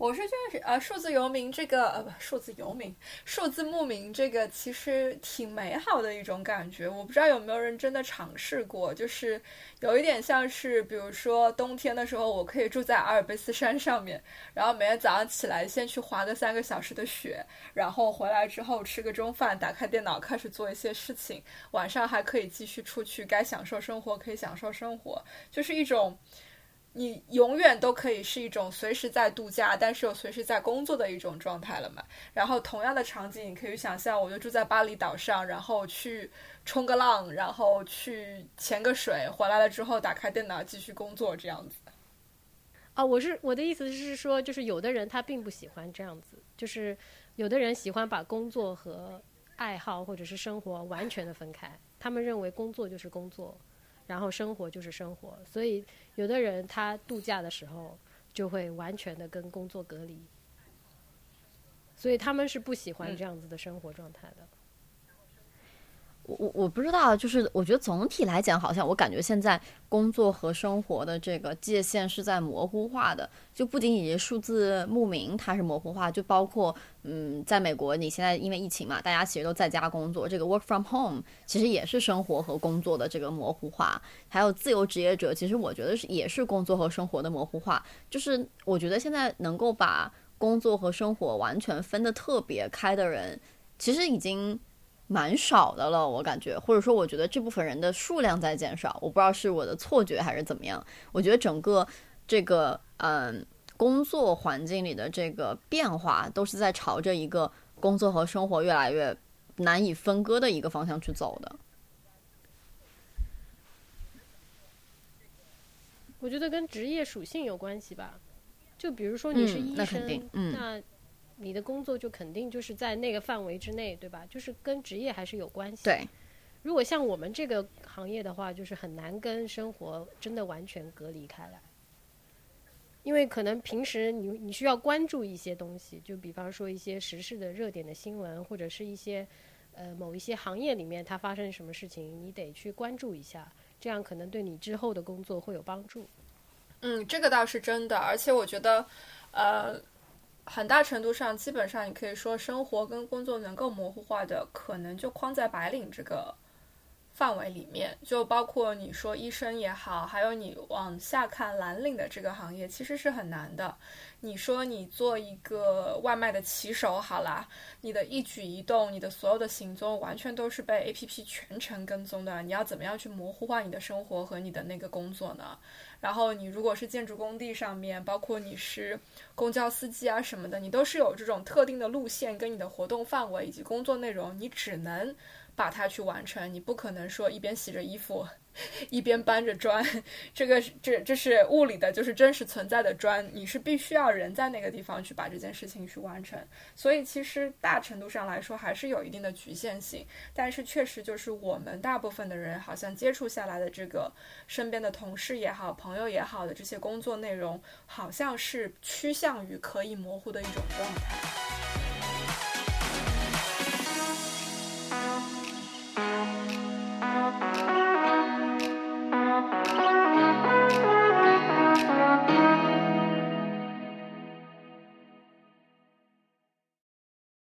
S3: 我是觉得是呃，数字游民这个呃不，数字游民，数字牧民这个其实挺美好的一种感觉。我不知道有没有人真的尝试过，就是有一点像是，比如说冬天的时候，我可以住在阿尔卑斯山上面，然后每天早上起来先去滑个三个小时的雪，然后回来之后吃个中饭，打开电脑开始做一些事情，晚上还可以继续出去，该享受生活可以享受生活，就是一种。你永远都可以是一种随时在度假，但是又随时在工作的一种状态了嘛？然后同样的场景，你可以想象，我就住在巴厘岛上，然后去冲个浪，然后去潜个水，回来了之后打开电脑继续工作，这样子。
S4: 啊，我是我的意思是说，就是有的人他并不喜欢这样子，就是有的人喜欢把工作和爱好或者是生活完全的分开，他们认为工作就是工作。然后生活就是生活，所以有的人他度假的时候就会完全的跟工作隔离，所以他们是不喜欢这样子的生活状态的。
S1: 我我我不知道，就是我觉得总体来讲，好像我感觉现在工作和生活的这个界限是在模糊化的。就不仅仅是数字牧民它是模糊化，就包括嗯，在美国你现在因为疫情嘛，大家其实都在家工作，这个 work from home 其实也是生活和工作的这个模糊化。还有自由职业者，其实我觉得是也是工作和生活的模糊化。就是我觉得现在能够把工作和生活完全分得特别开的人，其实已经。蛮少的了，我感觉，或者说，我觉得这部分人的数量在减少，我不知道是我的错觉还是怎么样。我觉得整个这个嗯工作环境里的这个变化，都是在朝着一个工作和生活越来越难以分割的一个方向去走的。
S4: 我觉得跟职业属性有关系吧，就比如说你是医
S1: 生，
S4: 那。你的工作就肯定就是在那个范围之内，对吧？就是跟职业还是有关系。
S1: 对，
S4: 如果像我们这个行业的话，就是很难跟生活真的完全隔离开来，因为可能平时你你需要关注一些东西，就比方说一些时事的热点的新闻，或者是一些呃某一些行业里面它发生什么事情，你得去关注一下，这样可能对你之后的工作会有帮助。
S3: 嗯，这个倒是真的，而且我觉得，呃。很大程度上，基本上你可以说，生活跟工作能够模糊化的，可能就框在白领这个范围里面。就包括你说医生也好，还有你往下看蓝领的这个行业，其实是很难的。你说你做一个外卖的骑手，好啦，你的一举一动，你的所有的行踪，完全都是被 APP 全程跟踪的。你要怎么样去模糊化你的生活和你的那个工作呢？然后你如果是建筑工地上面，包括你是公交司机啊什么的，你都是有这种特定的路线跟你的活动范围以及工作内容，你只能把它去完成，你不可能说一边洗着衣服。一边搬着砖，这个这这是物理的，就是真实存在的砖，你是必须要人在那个地方去把这件事情去完成。所以其实大程度上来说还是有一定的局限性，但是确实就是我们大部分的人好像接触下来的这个身边的同事也好，朋友也好的这些工作内容，好像是趋向于可以模糊的一种状态。Música